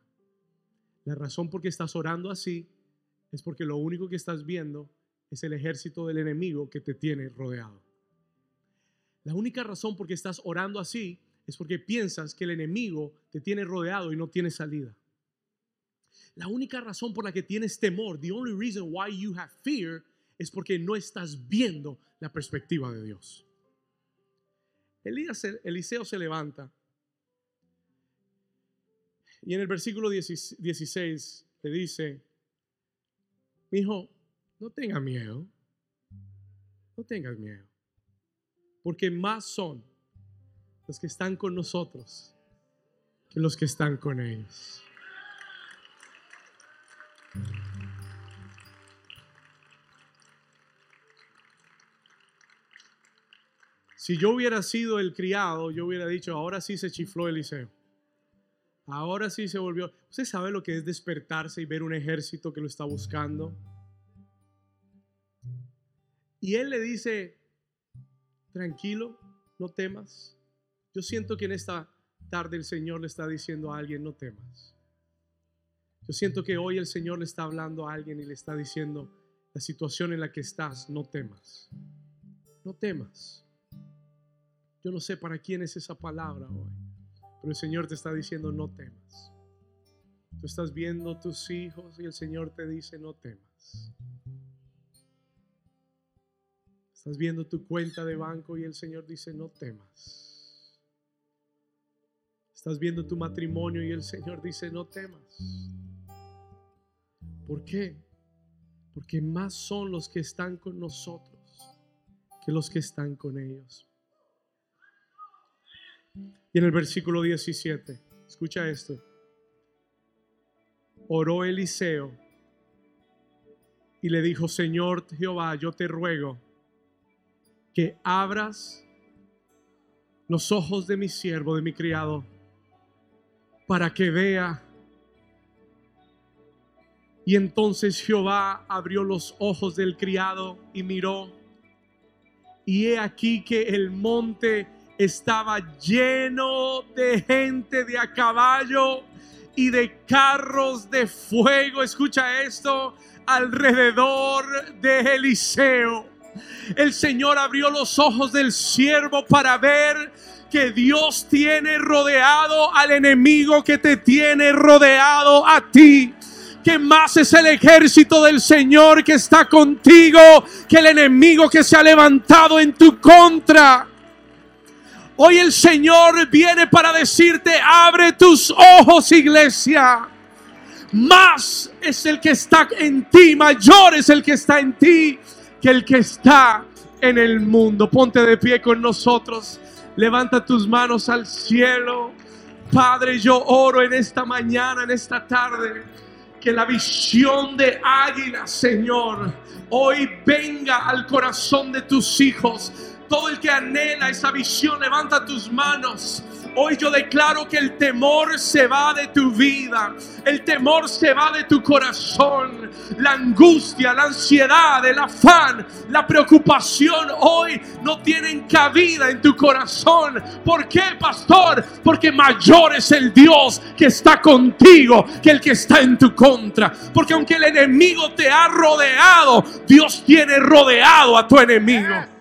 La razón por qué estás orando así es porque lo único que estás viendo es el ejército del enemigo que te tiene rodeado. La única razón por qué estás orando así es porque piensas que el enemigo te tiene rodeado y no tiene salida. La única razón por la que tienes temor, the only reason why you have fear, es porque no estás viendo la perspectiva de Dios. Eliseo se levanta y en el versículo 16 le dice, mi hijo, no tengas miedo, no tengas miedo, porque más son los que están con nosotros que los que están con ellos. Si yo hubiera sido el criado, yo hubiera dicho, ahora sí se chifló Eliseo. Ahora sí se volvió. ¿Usted sabe lo que es despertarse y ver un ejército que lo está buscando? Y él le dice, tranquilo, no temas. Yo siento que en esta tarde el Señor le está diciendo a alguien, no temas. Yo siento que hoy el Señor le está hablando a alguien y le está diciendo, la situación en la que estás, no temas. No temas. Yo no sé para quién es esa palabra hoy, pero el Señor te está diciendo, no temas. Tú estás viendo tus hijos y el Señor te dice, no temas. Estás viendo tu cuenta de banco y el Señor dice, no temas. Estás viendo tu matrimonio y el Señor dice, no temas. ¿Por qué? Porque más son los que están con nosotros que los que están con ellos. Y en el versículo 17, escucha esto. Oró Eliseo y le dijo, Señor Jehová, yo te ruego que abras los ojos de mi siervo, de mi criado, para que vea. Y entonces Jehová abrió los ojos del criado y miró. Y he aquí que el monte estaba lleno de gente de a caballo y de carros de fuego. Escucha esto alrededor de Eliseo el Señor abrió los ojos del siervo para ver que Dios tiene rodeado al enemigo que te tiene rodeado a ti que más es el ejército del Señor que está contigo que el enemigo que se ha levantado en tu contra. Hoy el Señor viene para decirte, abre tus ojos iglesia. Más es el que está en ti, mayor es el que está en ti que el que está en el mundo. Ponte de pie con nosotros. Levanta tus manos al cielo. Padre, yo oro en esta mañana, en esta tarde, que la visión de águila, Señor, hoy venga al corazón de tus hijos. Todo el que anhela esa visión, levanta tus manos. Hoy yo declaro que el temor se va de tu vida, el temor se va de tu corazón, la angustia, la ansiedad, el afán, la preocupación hoy no tienen cabida en tu corazón. ¿Por qué, pastor? Porque mayor es el Dios que está contigo que el que está en tu contra. Porque aunque el enemigo te ha rodeado, Dios tiene rodeado a tu enemigo.